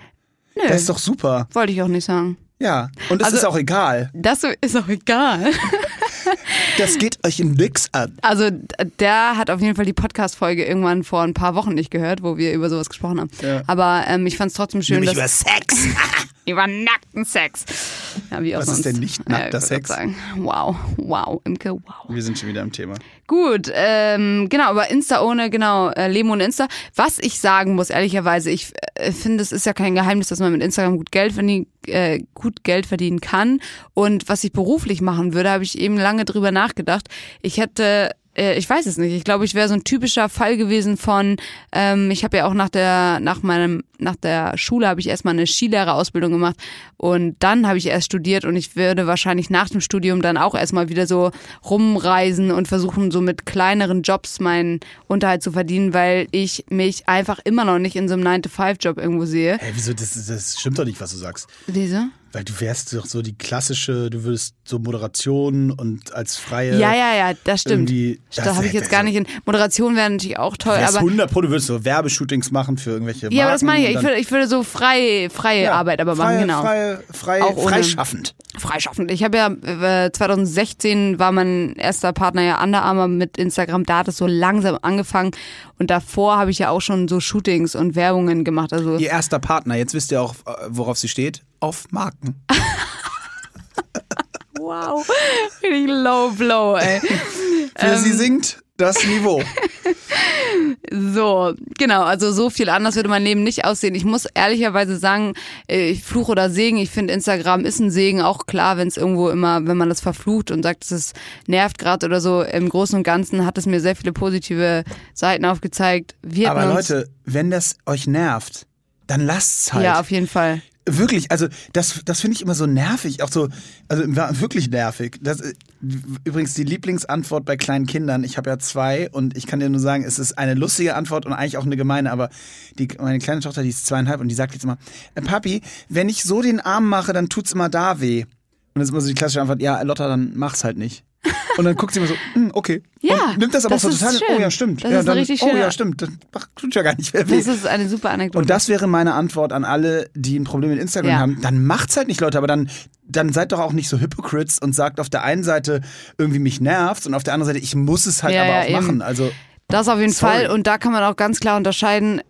Nö, Das ist doch super. wollte ich auch nicht sagen. Ja. Und es Also- ist auch egal. Das ist auch egal. Das geht euch in nix an. Also der hat auf jeden Fall die Podcast-Folge irgendwann vor ein paar Wochen nicht gehört, wo wir über sowas gesprochen haben. Ja. Aber ähm, ich fand es trotzdem schön, Nämlich dass über Sex. über nackten Sex. Ja, wie auch Was ist sonst. denn nicht Ja, nackter würd Sex? Sagen. Wow, wow, Imke, wow. Wir sind schon wieder im Thema. Gut, ähm, genau, aber Insta ohne, genau, äh, Leben ohne Insta. Was ich sagen muss, ehrlicherweise, ich äh, finde, es ist ja kein Geheimnis, dass man mit Instagram gut Geld verdienen, äh, gut Geld verdienen kann. Und was ich beruflich machen würde, habe ich eben lange drüber nachgedacht. Ich hätte äh, ich weiß es nicht. Ich glaube, ich wäre so ein typischer Fall gewesen von, ähm, ich habe ja auch nach der, nach meinem, nach der Schule habe ich erstmal eine Skilehrerausbildung gemacht und dann habe ich erst studiert und ich würde wahrscheinlich nach dem Studium dann auch erstmal wieder so rumreisen und versuchen, so mit kleineren Jobs meinen Unterhalt zu verdienen, weil ich mich einfach immer noch nicht in so einem 9-to-5-Job irgendwo sehe. Hey, wieso? Das, das stimmt doch nicht, was du sagst. Diese? Weil du wärst doch so die klassische, du würdest so Moderation und als freie. Ja, ja, ja, das stimmt. irgendwie- da das habe ich jetzt gar nicht in. Moderation wäre natürlich auch toll, aber 100 Pro, du würdest so Werbeshootings machen für irgendwelche Ja, aber das meine ich. Ich würde, ich würde so frei, freie Ja, Arbeit aber machen, freie, genau. Freie, frei, Auch ohne- freischaffend. Freischaffend. Ich habe ja äh, 2016 war mein erster Partner ja Under Armour mit Instagram. Da hat es so langsam angefangen und davor habe ich ja auch schon so Shootings und Werbungen gemacht. Also Ihr erster Partner, jetzt wisst ihr auch, äh, worauf sie steht. Auf Marken. wow, richtig low blow. Ey. Für Ähm. sie sinkt das Niveau. So, genau, also so viel anders würde mein Leben nicht aussehen. Ich muss ehrlicherweise sagen, äh, ich Fluch oder Segen, ich finde Instagram ist ein Segen, auch klar, wenn es irgendwo immer, wenn man das verflucht und sagt, es nervt gerade oder so, im Großen und Ganzen hat es mir sehr viele positive Seiten aufgezeizigt. Wir Aber Leute, wenn das euch nervt, dann lasst's halt. Ja, auf jeden Fall. Wirklich, also das, das finde ich immer so nervig, auch so, also wirklich nervig. Das, äh, übrigens die Lieblingsantwort bei kleinen Kindern, ich habe ja zwei und ich kann dir nur sagen, es ist eine lustige Antwort und eigentlich auch eine gemeine, aber die, meine kleine Tochter, die ist zweieinhalb und die sagt jetzt immer, äh, Papi, wenn ich so den Arm mache, dann tut's immer da weh. Und das ist immer so die klassische Antwort, ja, Lotta, dann mach's halt nicht. Und dann guckt sie immer so, hm, okay. Ja, und nimmt das aber das auch so total, schön. oh ja, stimmt. Das ja, ist dann, richtig oh schöne- ja, stimmt. Das tut ja gar nicht mehr weh. Das ist eine super Anekdote. Und das wäre meine Antwort an alle, die ein Problem mit Instagram Ja. haben. Dann macht's halt nicht, Leute, aber dann, dann seid doch auch nicht so Hypocrites und sagt auf der einen Seite irgendwie mich nervt und auf der anderen Seite ich muss es halt Ja, aber auch eben. machen. Also Das auf jeden Sorry. Fall. Und da kann man auch ganz klar unterscheiden,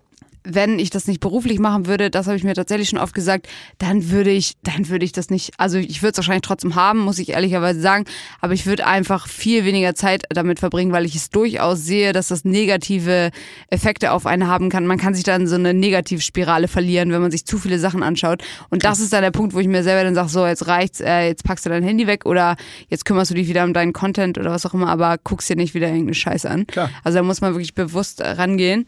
wenn ich das nicht beruflich machen würde, das habe ich mir tatsächlich schon oft gesagt, dann würde ich, dann würde ich das nicht, also ich würde es wahrscheinlich trotzdem haben, muss ich ehrlicherweise sagen, aber ich würde einfach viel weniger Zeit damit verbringen, weil ich es durchaus sehe, dass das negative Effekte auf einen haben kann. Man kann sich dann so eine Negativspirale verlieren, wenn man sich zu viele Sachen anschaut. Und das ist dann der Punkt, wo ich mir selber dann sage, so jetzt reicht's, äh, jetzt packst du dein Handy weg oder jetzt kümmerst du dich wieder um deinen Content oder was auch immer, aber guckst dir nicht wieder irgendeine Scheiße an. Klar. Also da muss man wirklich bewusst rangehen.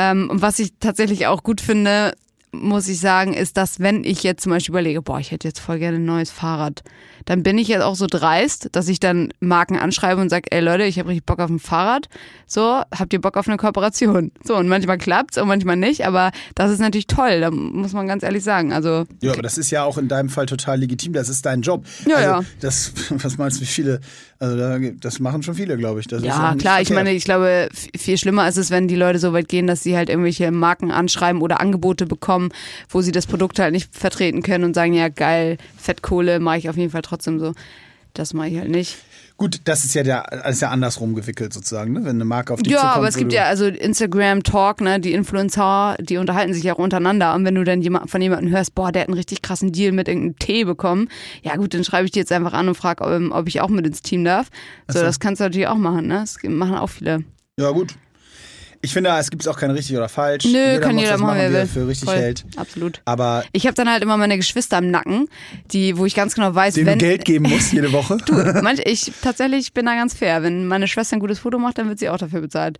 Ähm, und was ich tatsächlich auch gut finde, muss ich sagen, ist, dass wenn ich jetzt zum Beispiel überlege, boah, ich hätte jetzt voll gerne ein neues Fahrrad. dann bin ich jetzt auch so dreist, dass ich dann Marken anschreibe und sage, ey Leute, ich habe richtig Bock auf ein Fahrrad. So, habt ihr Bock auf eine Kooperation? So, und manchmal klappt's und manchmal nicht, aber das ist natürlich toll, da muss man ganz ehrlich sagen. Also, Ja, aber das ist ja auch in deinem Fall total legitim, das ist dein Job. Ja, also, ja. Das, was meinst du, wie viele, also da, das machen schon viele, glaube ich. Das ja, klar, ich meine, ich glaube, viel schlimmer ist es, wenn die Leute so weit gehen, dass sie halt irgendwelche Marken anschreiben oder Angebote bekommen, wo sie das Produkt halt nicht vertreten können und sagen, ja geil, Fettkohle mache ich auf jeden Fall trotzdem so. Das mache ich halt nicht. Gut, das ist ja der, ist ja andersrum gewickelt sozusagen, ne? wenn eine Marke auf dich Ja, zukommt. aber es gibt ja also Instagram Talk, ne, die Influencer, die unterhalten sich ja auch untereinander und wenn du dann jemand, von jemandem hörst, boah, der hat einen richtig krassen Deal mit irgendeinem Tee bekommen, ja gut, dann schreibe ich dir jetzt einfach an und frage, ob, ob ich auch mit ins Team darf. So, so. das kannst du natürlich auch machen, ne? Das machen auch viele. Ja, gut. Ich finde, es gibt auch kein richtig oder falsch. Nö, kann muss jeder das machen, wer er will. für richtig Voll. hält. Absolut. Aber Ich habe dann halt immer meine Geschwister im Nacken, die, wo ich ganz genau weiß, dem wenn du Geld geben musst jede Woche. Du, manch, ich tatsächlich bin da ganz fair. Wenn meine Schwester ein gutes Foto macht, dann wird sie auch dafür bezahlt.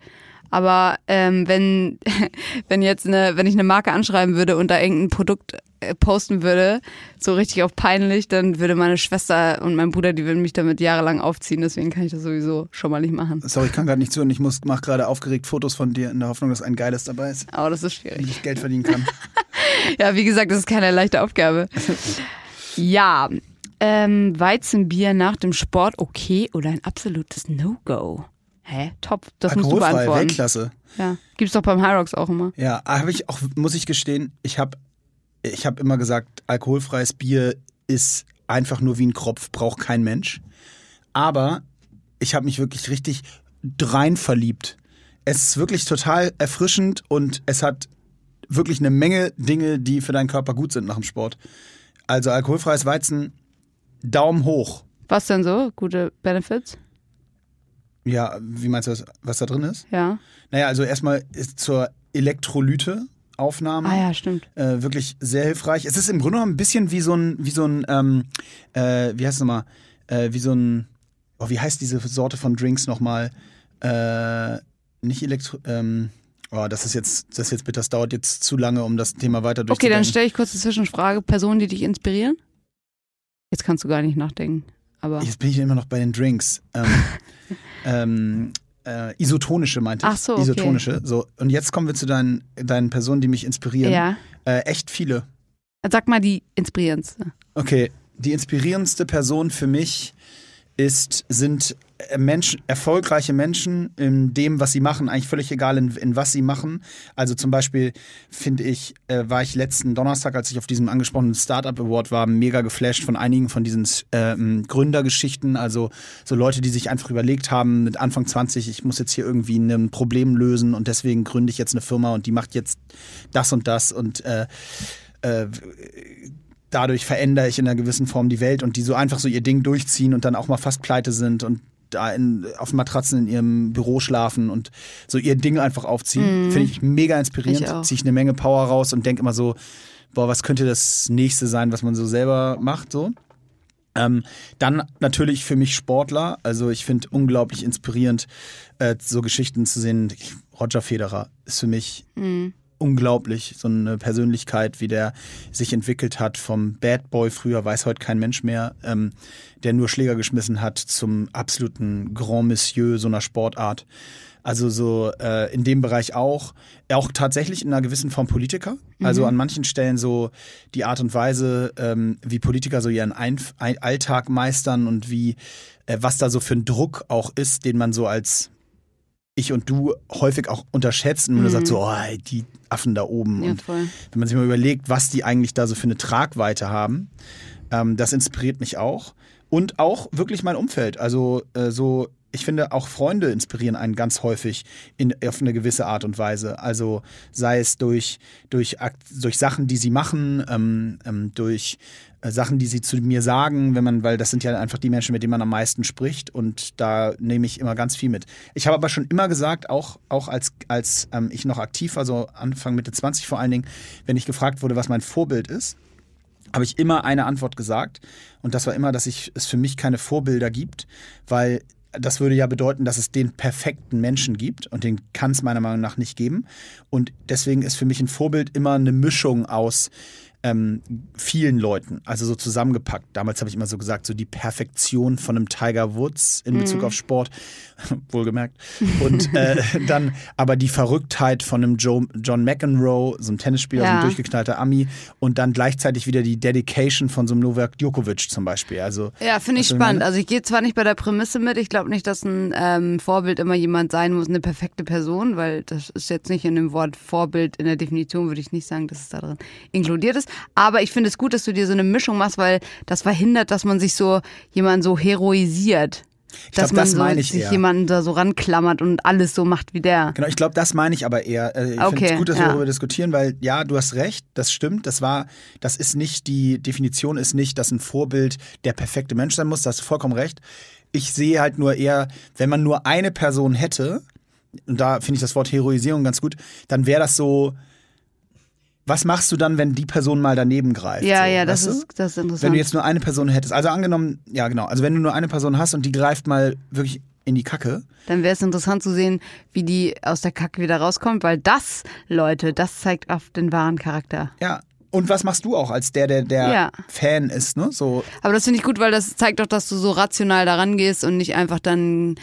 Aber ähm, wenn, wenn jetzt eine, wenn ich eine Marke anschreiben würde und da irgendein Produkt äh, posten würde, so richtig auf peinlich, dann würde meine Schwester und mein Bruder, die würden mich damit jahrelang aufziehen. Deswegen kann ich das sowieso schon mal nicht machen. Sorry, ich kann gerade nicht zu und ich muss mache gerade aufgeregt Fotos von dir in der Hoffnung, dass ein geiles dabei ist, Aber das ist damit schwierig. ich Geld verdienen kann. Ja, wie gesagt, das ist keine leichte Aufgabe. Ja, ähm, Weizenbier nach dem Sport okay oder ein absolutes No-Go? Hä? Top. Das musst du Alkoholfrei, beantworten. Weltklasse. Ja. Gibt's doch beim Hyrox auch immer. Ja, habe ich auch, muss ich gestehen, ich habe ich hab immer gesagt, alkoholfreies Bier ist einfach nur wie ein Kropf, braucht kein Mensch. Aber ich habe mich wirklich richtig drein verliebt. Es ist wirklich total erfrischend und es hat wirklich eine Menge Dinge, die für deinen Körper gut sind nach dem Sport. Also alkoholfreies Weizen, Daumen hoch. Was denn so? Gute Benefits? Ja, wie meinst du das, was da drin ist? Ja. Naja, also erstmal ist zur Elektrolyte-Aufnahme. Ah ja, stimmt. äh, wirklich sehr hilfreich. Es ist im Grunde genommen ein bisschen wie so ein, wie so ein, ähm, äh, wie heißt es nochmal, äh, wie so ein, oh, wie heißt diese Sorte von Drinks nochmal? Äh, nicht Elektro, ähm, oh, das ist jetzt, das ist jetzt bitter, das dauert jetzt zu lange, um das Thema weiter Okay, durchzudenken. dann stelle ich kurz eine Zwischenfrage. Personen, die dich inspirieren? Jetzt kannst du gar nicht nachdenken. Aber. Jetzt bin ich immer noch bei den Drinks. Ähm, ähm, äh, isotonische meinte ich. Ach so, okay. Isotonische. So, und jetzt kommen wir zu deinen, deinen Personen, die mich inspirieren. Ja. Äh, echt viele. Sag mal die inspirierendste. Okay, die inspirierendste Person für mich ist, sind äh, Menschen, erfolgreiche Menschen in dem, was sie machen, eigentlich völlig egal, in, in was sie machen. Also zum Beispiel finde ich, äh, war ich letzten Donnerstag, als ich auf diesem angesprochenen Startup Award war, mega geflasht von einigen von diesen ähm, Gründergeschichten. Also so Leute, die sich einfach überlegt haben, mit Anfang 20, ich muss jetzt hier irgendwie ein Problem lösen und deswegen gründe ich jetzt eine Firma und die macht jetzt das und das und äh, äh, dadurch verändere ich in einer gewissen Form die Welt und die so einfach so ihr Ding durchziehen und dann auch mal fast pleite sind und da in, auf Matratzen in ihrem Büro schlafen und so ihr Ding einfach aufziehen. Finde ich mega inspirierend. Ich. Ziehe ich eine Menge Power raus und denke immer so, boah, was könnte das nächste sein, was man so selber macht, so. Ähm, dann natürlich für mich Sportler. Also ich finde unglaublich inspirierend, äh, so Geschichten zu sehen. Roger Federer ist für mich unglaublich, so eine Persönlichkeit, wie der sich entwickelt hat vom Bad Boy früher, weiß heute kein Mensch mehr, ähm, der nur Schläger geschmissen hat, zum absoluten Grand Monsieur so einer Sportart. Also so äh, in dem Bereich auch, auch tatsächlich in einer gewissen Form Politiker. Also an manchen Stellen so die Art und Weise, ähm, wie Politiker so ihren Einf Ein Alltag meistern und wie äh, was da so für ein Druck auch ist, den man so als ich und du häufig auch unterschätzen und man sagt so, oh, die Affen da oben. Ja, und voll. wenn man sich mal überlegt, was die eigentlich da so für eine Tragweite haben, ähm, das inspiriert mich auch. Und auch wirklich mein Umfeld. Also äh, so, ich finde, auch Freunde inspirieren einen ganz häufig in, auf eine gewisse Art und Weise. Also sei es durch, durch, durch Sachen, die sie machen, ähm, ähm, durch äh, Sachen, die sie zu mir sagen, wenn man, weil das sind ja einfach die Menschen, mit denen man am meisten spricht und da nehme ich immer ganz viel mit. Ich habe aber schon immer gesagt, auch, auch als, als ähm, ich noch aktiv war, so Anfang Mitte 20 vor allen Dingen, wenn ich gefragt wurde, was mein Vorbild ist, habe ich immer eine Antwort gesagt. Und das war immer, dass ich, es für mich keine Vorbilder gibt, weil das würde ja bedeuten, dass es den perfekten Menschen gibt und den kann es meiner Meinung nach nicht geben. Und deswegen ist für mich ein Vorbild immer eine Mischung aus ähm, vielen Leuten, also so zusammengepackt. Damals habe ich immer so gesagt, so die Perfektion von einem Tiger Woods in Bezug Mhm. auf Sport, wohlgemerkt. Und äh, dann aber die Verrücktheit von einem Joe, John McEnroe, so ein Tennisspieler, so Ja. ein durchgeknallter Ami, und dann gleichzeitig wieder die Dedication von so einem Novak Djokovic zum Beispiel. Also Ja, finde ich ich spannend. meine? Also ich gehe zwar nicht bei der Prämisse mit, ich glaube nicht, dass ein ähm, Vorbild immer jemand sein muss, eine perfekte Person, weil das ist jetzt nicht in dem Wort Vorbild, in der Definition würde ich nicht sagen, dass es da drin inkludiert ist. Aber ich finde es gut, dass du dir so eine Mischung machst, weil das verhindert, dass man sich so jemand so heroisiert. glaub, dass man das so ich sich eher. jemanden da so ranklammert und alles so macht wie der. Genau, ich glaube, das meine ich aber eher. Äh, Ich finde Okay, es gut, dass wir ja. darüber diskutieren, weil ja, du hast recht, das stimmt. Das war, das ist nicht, die Definition ist nicht, dass ein Vorbild der perfekte Mensch sein muss, da hast du vollkommen recht. Ich sehe halt nur eher, wenn man nur eine Person hätte, und da finde ich das Wort Heroisierung ganz gut, dann wäre das so, was machst du dann, wenn die Person mal daneben greift? Ja, so, ja, das ist, das ist interessant. Wenn du jetzt nur eine Person hättest, also angenommen, ja genau, also wenn du nur eine Person hast und die greift mal wirklich in die Kacke, Dann wäre es interessant zu sehen, wie die aus der Kacke wieder rauskommt, weil das, Leute, das zeigt oft den wahren Charakter. Ja. Und was machst du auch als der, der der Ja. Fan ist, ne? So, Aber das finde ich gut, weil das zeigt doch, dass du so rational daran gehst und nicht einfach dann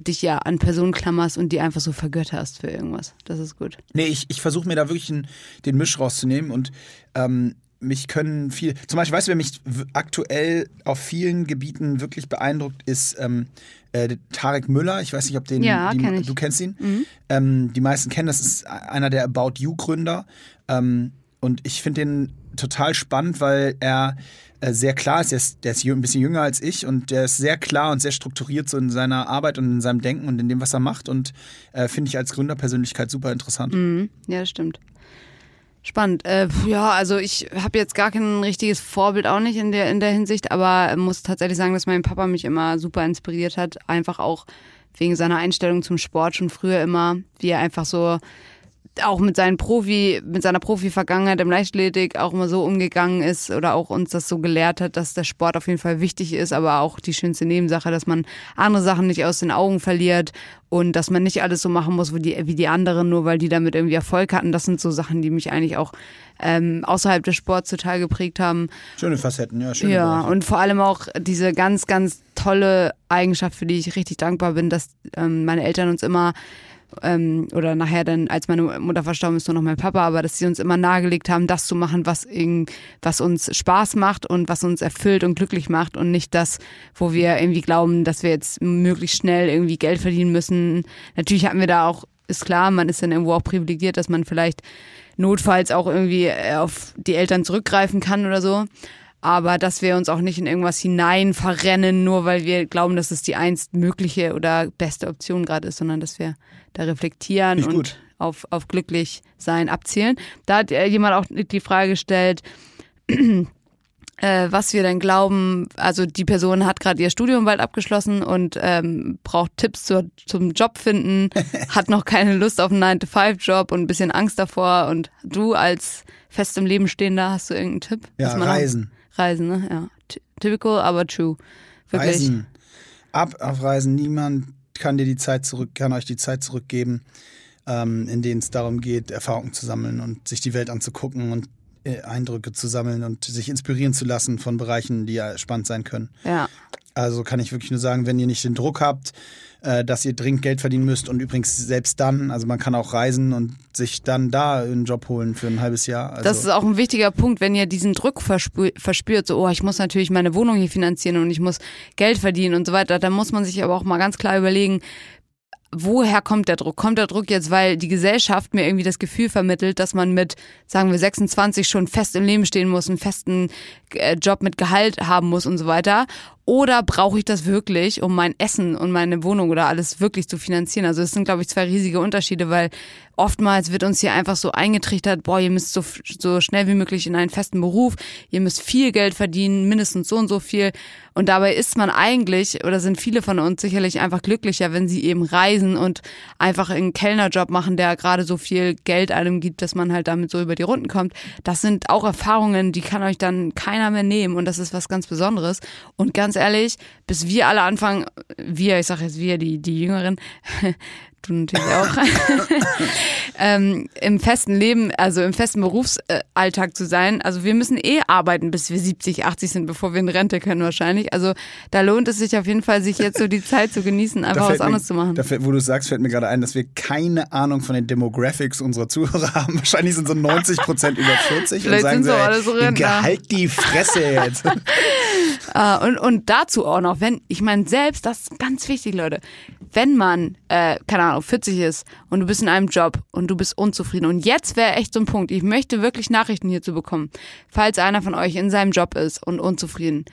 dich ja an Personen klammerst und die einfach so vergötterst für irgendwas. Das ist gut. nee, ich, ich versuche mir da wirklich einen, den Misch rauszunehmen und ähm, mich können viel. Zum Beispiel, weißt du, wer mich aktuell auf vielen Gebieten wirklich beeindruckt, ist ähm, äh, Tarek Müller. Ich weiß nicht, ob den Ja, die, kenn. Mhm. du kennst ihn. Ähm, die meisten kennen, das ist einer der About You Gründer. Ähm, und ich finde den total spannend, weil er äh, sehr klar ist. Der ist, der ist ein bisschen jünger als ich und der ist sehr klar und sehr strukturiert so in seiner Arbeit und in seinem Denken und in dem, was er macht. Und äh, finde ich als Gründerpersönlichkeit super interessant. Mhm. Ja, stimmt. Spannend. Äh, ja, also ich habe jetzt gar kein richtiges Vorbild auch nicht in der, in der Hinsicht, aber muss tatsächlich sagen, dass mein Papa mich immer super inspiriert hat. Einfach auch wegen seiner Einstellung zum Sport schon früher immer, wie er einfach so auch mit seinen Profi, mit seiner Profi-Vergangenheit im Leichtathletik auch immer so umgegangen ist oder auch uns das so gelehrt hat, dass der Sport auf jeden Fall wichtig ist, aber auch die schönste Nebensache, dass man andere Sachen nicht aus den Augen verliert und dass man nicht alles so machen muss wie die, wie die anderen, nur weil die damit irgendwie Erfolg hatten. Das sind so Sachen, die mich eigentlich auch ähm, außerhalb des Sports total geprägt haben. Schöne Facetten, ja, schöne Ja, Bereiche. und vor allem auch diese ganz, ganz tolle Eigenschaft, für die ich richtig dankbar bin, dass ähm, meine Eltern uns immer ähm, oder nachher dann, als meine Mutter verstorben ist, nur noch mein Papa, aber dass sie uns immer nahegelegt haben, das zu machen, was, irgend, was uns Spaß macht und was uns erfüllt und glücklich macht und nicht das, wo wir irgendwie glauben, dass wir jetzt möglichst schnell irgendwie Geld verdienen müssen. Natürlich hatten wir da auch, ist klar, man ist dann irgendwo auch privilegiert, dass man vielleicht notfalls auch irgendwie äh, auf die Eltern zurückgreifen kann oder so. Aber dass wir uns auch nicht in irgendwas hinein verrennen, nur weil wir glauben, dass es die einst mögliche oder beste Option gerade ist, sondern dass wir da reflektieren ich und gut. auf, auf glücklich sein abzielen. Da hat äh, jemand auch die Frage gestellt, äh, was wir denn glauben, also die Person hat gerade ihr Studium bald abgeschlossen und ähm, braucht Tipps zur, zum Job finden, hat noch keine Lust auf einen 9-to-5-Job und ein bisschen Angst davor. Und du als fest im Leben Stehender, hast du irgendeinen Tipp? Ja, Was man- Reisen. Ne? Ja. Ty- Typical, aber true. Wirklich. Reisen. Ab auf Reisen. Niemand kann dir die Zeit zurück, kann euch die Zeit zurückgeben, ähm, in denen es darum geht, Erfahrungen zu sammeln und sich die Welt anzugucken und äh, Eindrücke zu sammeln und sich inspirieren zu lassen von Bereichen, die ja spannend sein können. Ja. Also kann ich wirklich nur sagen, wenn ihr nicht den Druck habt, äh, dass ihr dringend Geld verdienen müsst und übrigens selbst dann, also man kann auch reisen und sich dann da einen Job holen für ein halbes Jahr. Also, Das ist auch ein wichtiger Punkt, wenn ihr diesen Druck verspü verspürt, so, oh, ich muss natürlich meine Wohnung hier finanzieren und ich muss Geld verdienen und so weiter, dann muss man sich aber auch mal ganz klar überlegen, woher kommt der Druck? Kommt der Druck jetzt, weil die Gesellschaft mir irgendwie das Gefühl vermittelt, dass man mit, sagen wir, 26 schon fest im Leben stehen muss, einen festen äh, Job mit Gehalt haben muss und so weiter? Oder brauche ich das wirklich, um mein Essen und meine Wohnung oder alles wirklich zu finanzieren? Also es sind, glaube ich, zwei riesige Unterschiede, weil oftmals wird uns hier einfach so eingetrichtert, boah, ihr müsst so, so schnell wie möglich in einen festen Beruf, ihr müsst viel Geld verdienen, mindestens so und so viel. Und dabei ist man eigentlich, oder sind viele von uns sicherlich einfach glücklicher, wenn sie eben reisen und einfach einen Kellnerjob machen, der gerade so viel Geld einem gibt, dass man halt damit so über die Runden kommt. Das sind auch Erfahrungen, die kann euch dann keiner mehr nehmen und das ist was ganz Besonderes. Und ganz ehrlich, bis wir alle anfangen, wir, ich sage jetzt wir, die, die Jüngeren, du natürlich auch, ähm, im festen Leben, also im festen Berufsalltag zu sein. Also wir müssen eh arbeiten, bis wir 70, 80 sind, bevor wir in Rente können wahrscheinlich. Also da lohnt es sich auf jeden Fall, sich jetzt so die Zeit zu genießen, einfach was anderes mir, zu machen. Da, wo du sagst, fällt mir gerade ein, dass wir keine Ahnung von den Demographics unserer Zuhörer haben. Wahrscheinlich sind so 90 Prozent über 40 Vielleicht und sagen sind so alle so Rentner. halt die Fresse jetzt. Uh, und, und dazu auch noch, wenn, ich meine, selbst, das ist ganz wichtig, Leute, wenn man, äh, keine Ahnung, 40 ist und du bist in einem Job und du bist unzufrieden und jetzt wäre echt so ein Punkt, ich möchte wirklich Nachrichten hierzu bekommen, falls einer von euch in seinem Job ist und unzufrieden.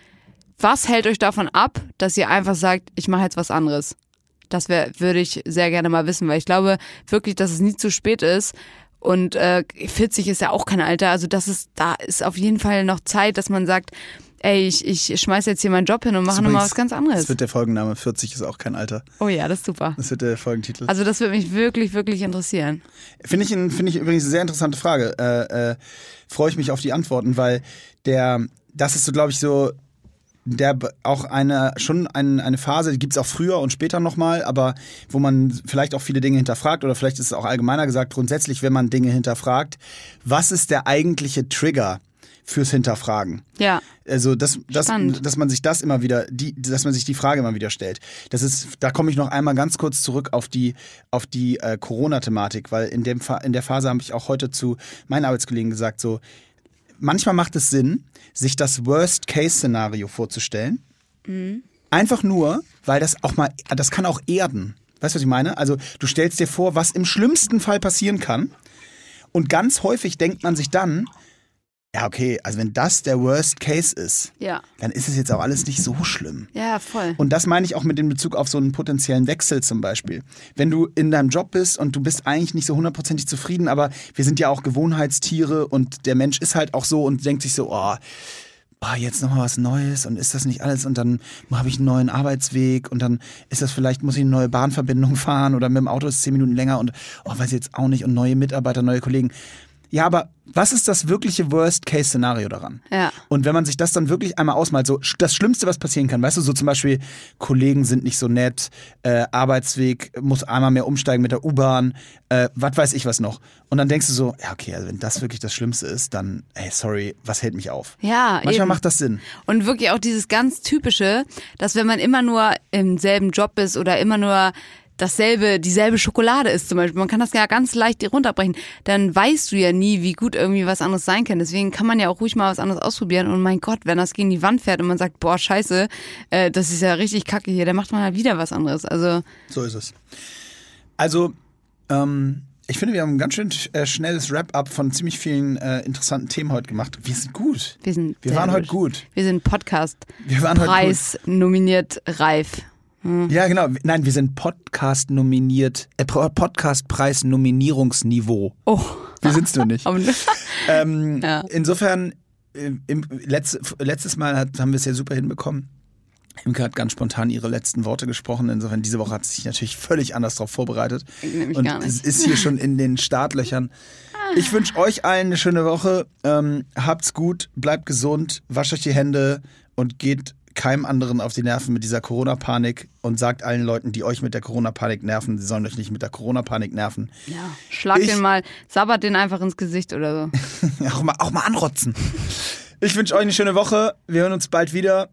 Was hält euch davon ab, dass ihr einfach sagt, ich mache jetzt was anderes? Das wär, würde ich sehr gerne mal wissen, weil ich glaube wirklich, dass es nie zu spät ist. Und äh, 40 ist ja auch kein Alter. Also das ist, da ist auf jeden Fall noch Zeit, dass man sagt, ey, ich, ich schmeiß jetzt hier meinen Job hin und mache nochmal was ganz anderes. Das wird der Folgenname. 40 ist auch kein Alter. Oh ja, das ist super. Das wird der Folgentitel. Also das würde mich wirklich, wirklich interessieren. Finde ich, finde ich übrigens eine sehr interessante Frage. Äh, äh, Freue ich mich auf die Antworten, weil der, das ist so, glaube ich, so der auch eine schon ein, eine Phase, die gibt es auch früher und später nochmal, aber wo man vielleicht auch viele Dinge hinterfragt oder vielleicht ist es auch allgemeiner gesagt, grundsätzlich, wenn man Dinge hinterfragt, was ist der eigentliche Trigger? Fürs Hinterfragen. Ja. Also das, das, Spannend. dass man sich das immer wieder, die, dass man sich die Frage immer wieder stellt. Das ist, da komme ich noch einmal ganz kurz zurück auf die, auf die äh, Corona-Thematik, weil in dem in der Phase habe ich auch heute zu meinen Arbeitskollegen gesagt, so manchmal macht es Sinn, sich das Worst-Case-Szenario vorzustellen. Mhm. Einfach nur, weil das auch mal, das kann auch erden. Weißt du, was ich meine? Also du stellst dir vor, was im schlimmsten Fall passieren kann. Und ganz häufig denkt man sich dann, ja, okay, also wenn das der Worst Case ist, Ja. dann ist es jetzt auch alles nicht so schlimm. Ja, voll. Und das meine ich auch mit dem Bezug auf so einen potenziellen Wechsel zum Beispiel. Wenn du in deinem Job bist und du bist eigentlich nicht so hundertprozentig zufrieden, aber wir sind ja auch Gewohnheitstiere und der Mensch ist halt auch so und denkt sich so, oh, oh jetzt nochmal was Neues und ist das nicht alles und dann habe ich einen neuen Arbeitsweg und dann ist das vielleicht, muss ich eine neue Bahnverbindung fahren oder mit dem Auto ist es zehn Minuten länger und oh, weiß ich jetzt auch nicht und neue Mitarbeiter, neue Kollegen. Ja, aber was ist das wirkliche Worst-Case-Szenario daran? Ja. Und wenn man sich das dann wirklich einmal ausmalt, so das Schlimmste, was passieren kann, weißt du, so zum Beispiel Kollegen sind nicht so nett, äh, Arbeitsweg muss einmal mehr umsteigen mit der U-Bahn, äh, was weiß ich was noch. Und dann denkst du so, ja okay, also wenn das wirklich das Schlimmste ist, dann, hey, sorry, was hält mich auf? Ja, Manchmal eben. macht das Sinn. Und wirklich auch dieses ganz typische, dass wenn man immer nur im selben Job ist oder immer nur dasselbe, dieselbe Schokolade ist zum Beispiel, man kann das ja ganz leicht runterbrechen, dann weißt du ja nie, wie gut irgendwie was anderes sein kann. Deswegen kann man ja auch ruhig mal was anderes ausprobieren. Und mein Gott, wenn das gegen die Wand fährt und man sagt, boah, scheiße, äh, das ist ja richtig kacke hier, dann macht man halt wieder was anderes. Also So ist es. Also, ähm, ich finde, wir haben ein ganz schön äh, schnelles Wrap-up von ziemlich vielen äh, interessanten Themen heute gemacht. Wir sind gut. wir sind Wir waren heute gut. Wir sind Podcast Wir waren heute gut. Preis nominiert reif. Ja, genau. Nein, wir sind Podcast nominiert, äh, Podcastpreis Nominierungsniveau. Oh. Wie sind's du nicht? Ähm, Ja. Insofern, äh, im, letzt, letztes Mal hat, haben wir es ja super hinbekommen. Imke hat ganz spontan ihre letzten Worte gesprochen. Insofern, diese Woche hat sie sich natürlich völlig anders darauf vorbereitet. Ich Und es ist hier schon in den Startlöchern. Ich wünsche euch allen eine schöne Woche. Ähm, habt's gut, bleibt gesund, wascht euch die Hände und geht keinem anderen auf die Nerven mit dieser Corona-Panik und sagt allen Leuten, die euch mit der Corona-Panik nerven, sie sollen euch nicht mit der Corona-Panik nerven. Ja, schlag Ich- den mal, sabbert den einfach ins Gesicht oder so. auch, mal, auch mal anrotzen. Ich wünsche euch eine schöne Woche. Wir hören uns bald wieder.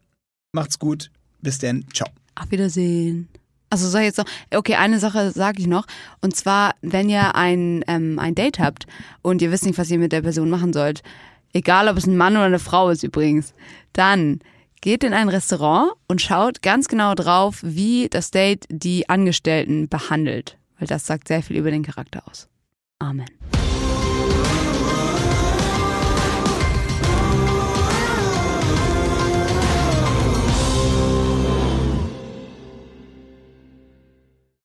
Macht's gut. Bis denn. Ciao. Auf Wiedersehen. Also sag ich jetzt noch, okay, eine Sache sage ich noch. Und zwar, wenn ihr ein, ähm, ein Date habt und ihr wisst nicht, was ihr mit der Person machen sollt, egal ob es ein Mann oder eine Frau ist übrigens, dann geht in ein Restaurant und schaut ganz genau drauf, wie das Date die Angestellten behandelt. Weil das sagt sehr viel über den Charakter aus. Amen.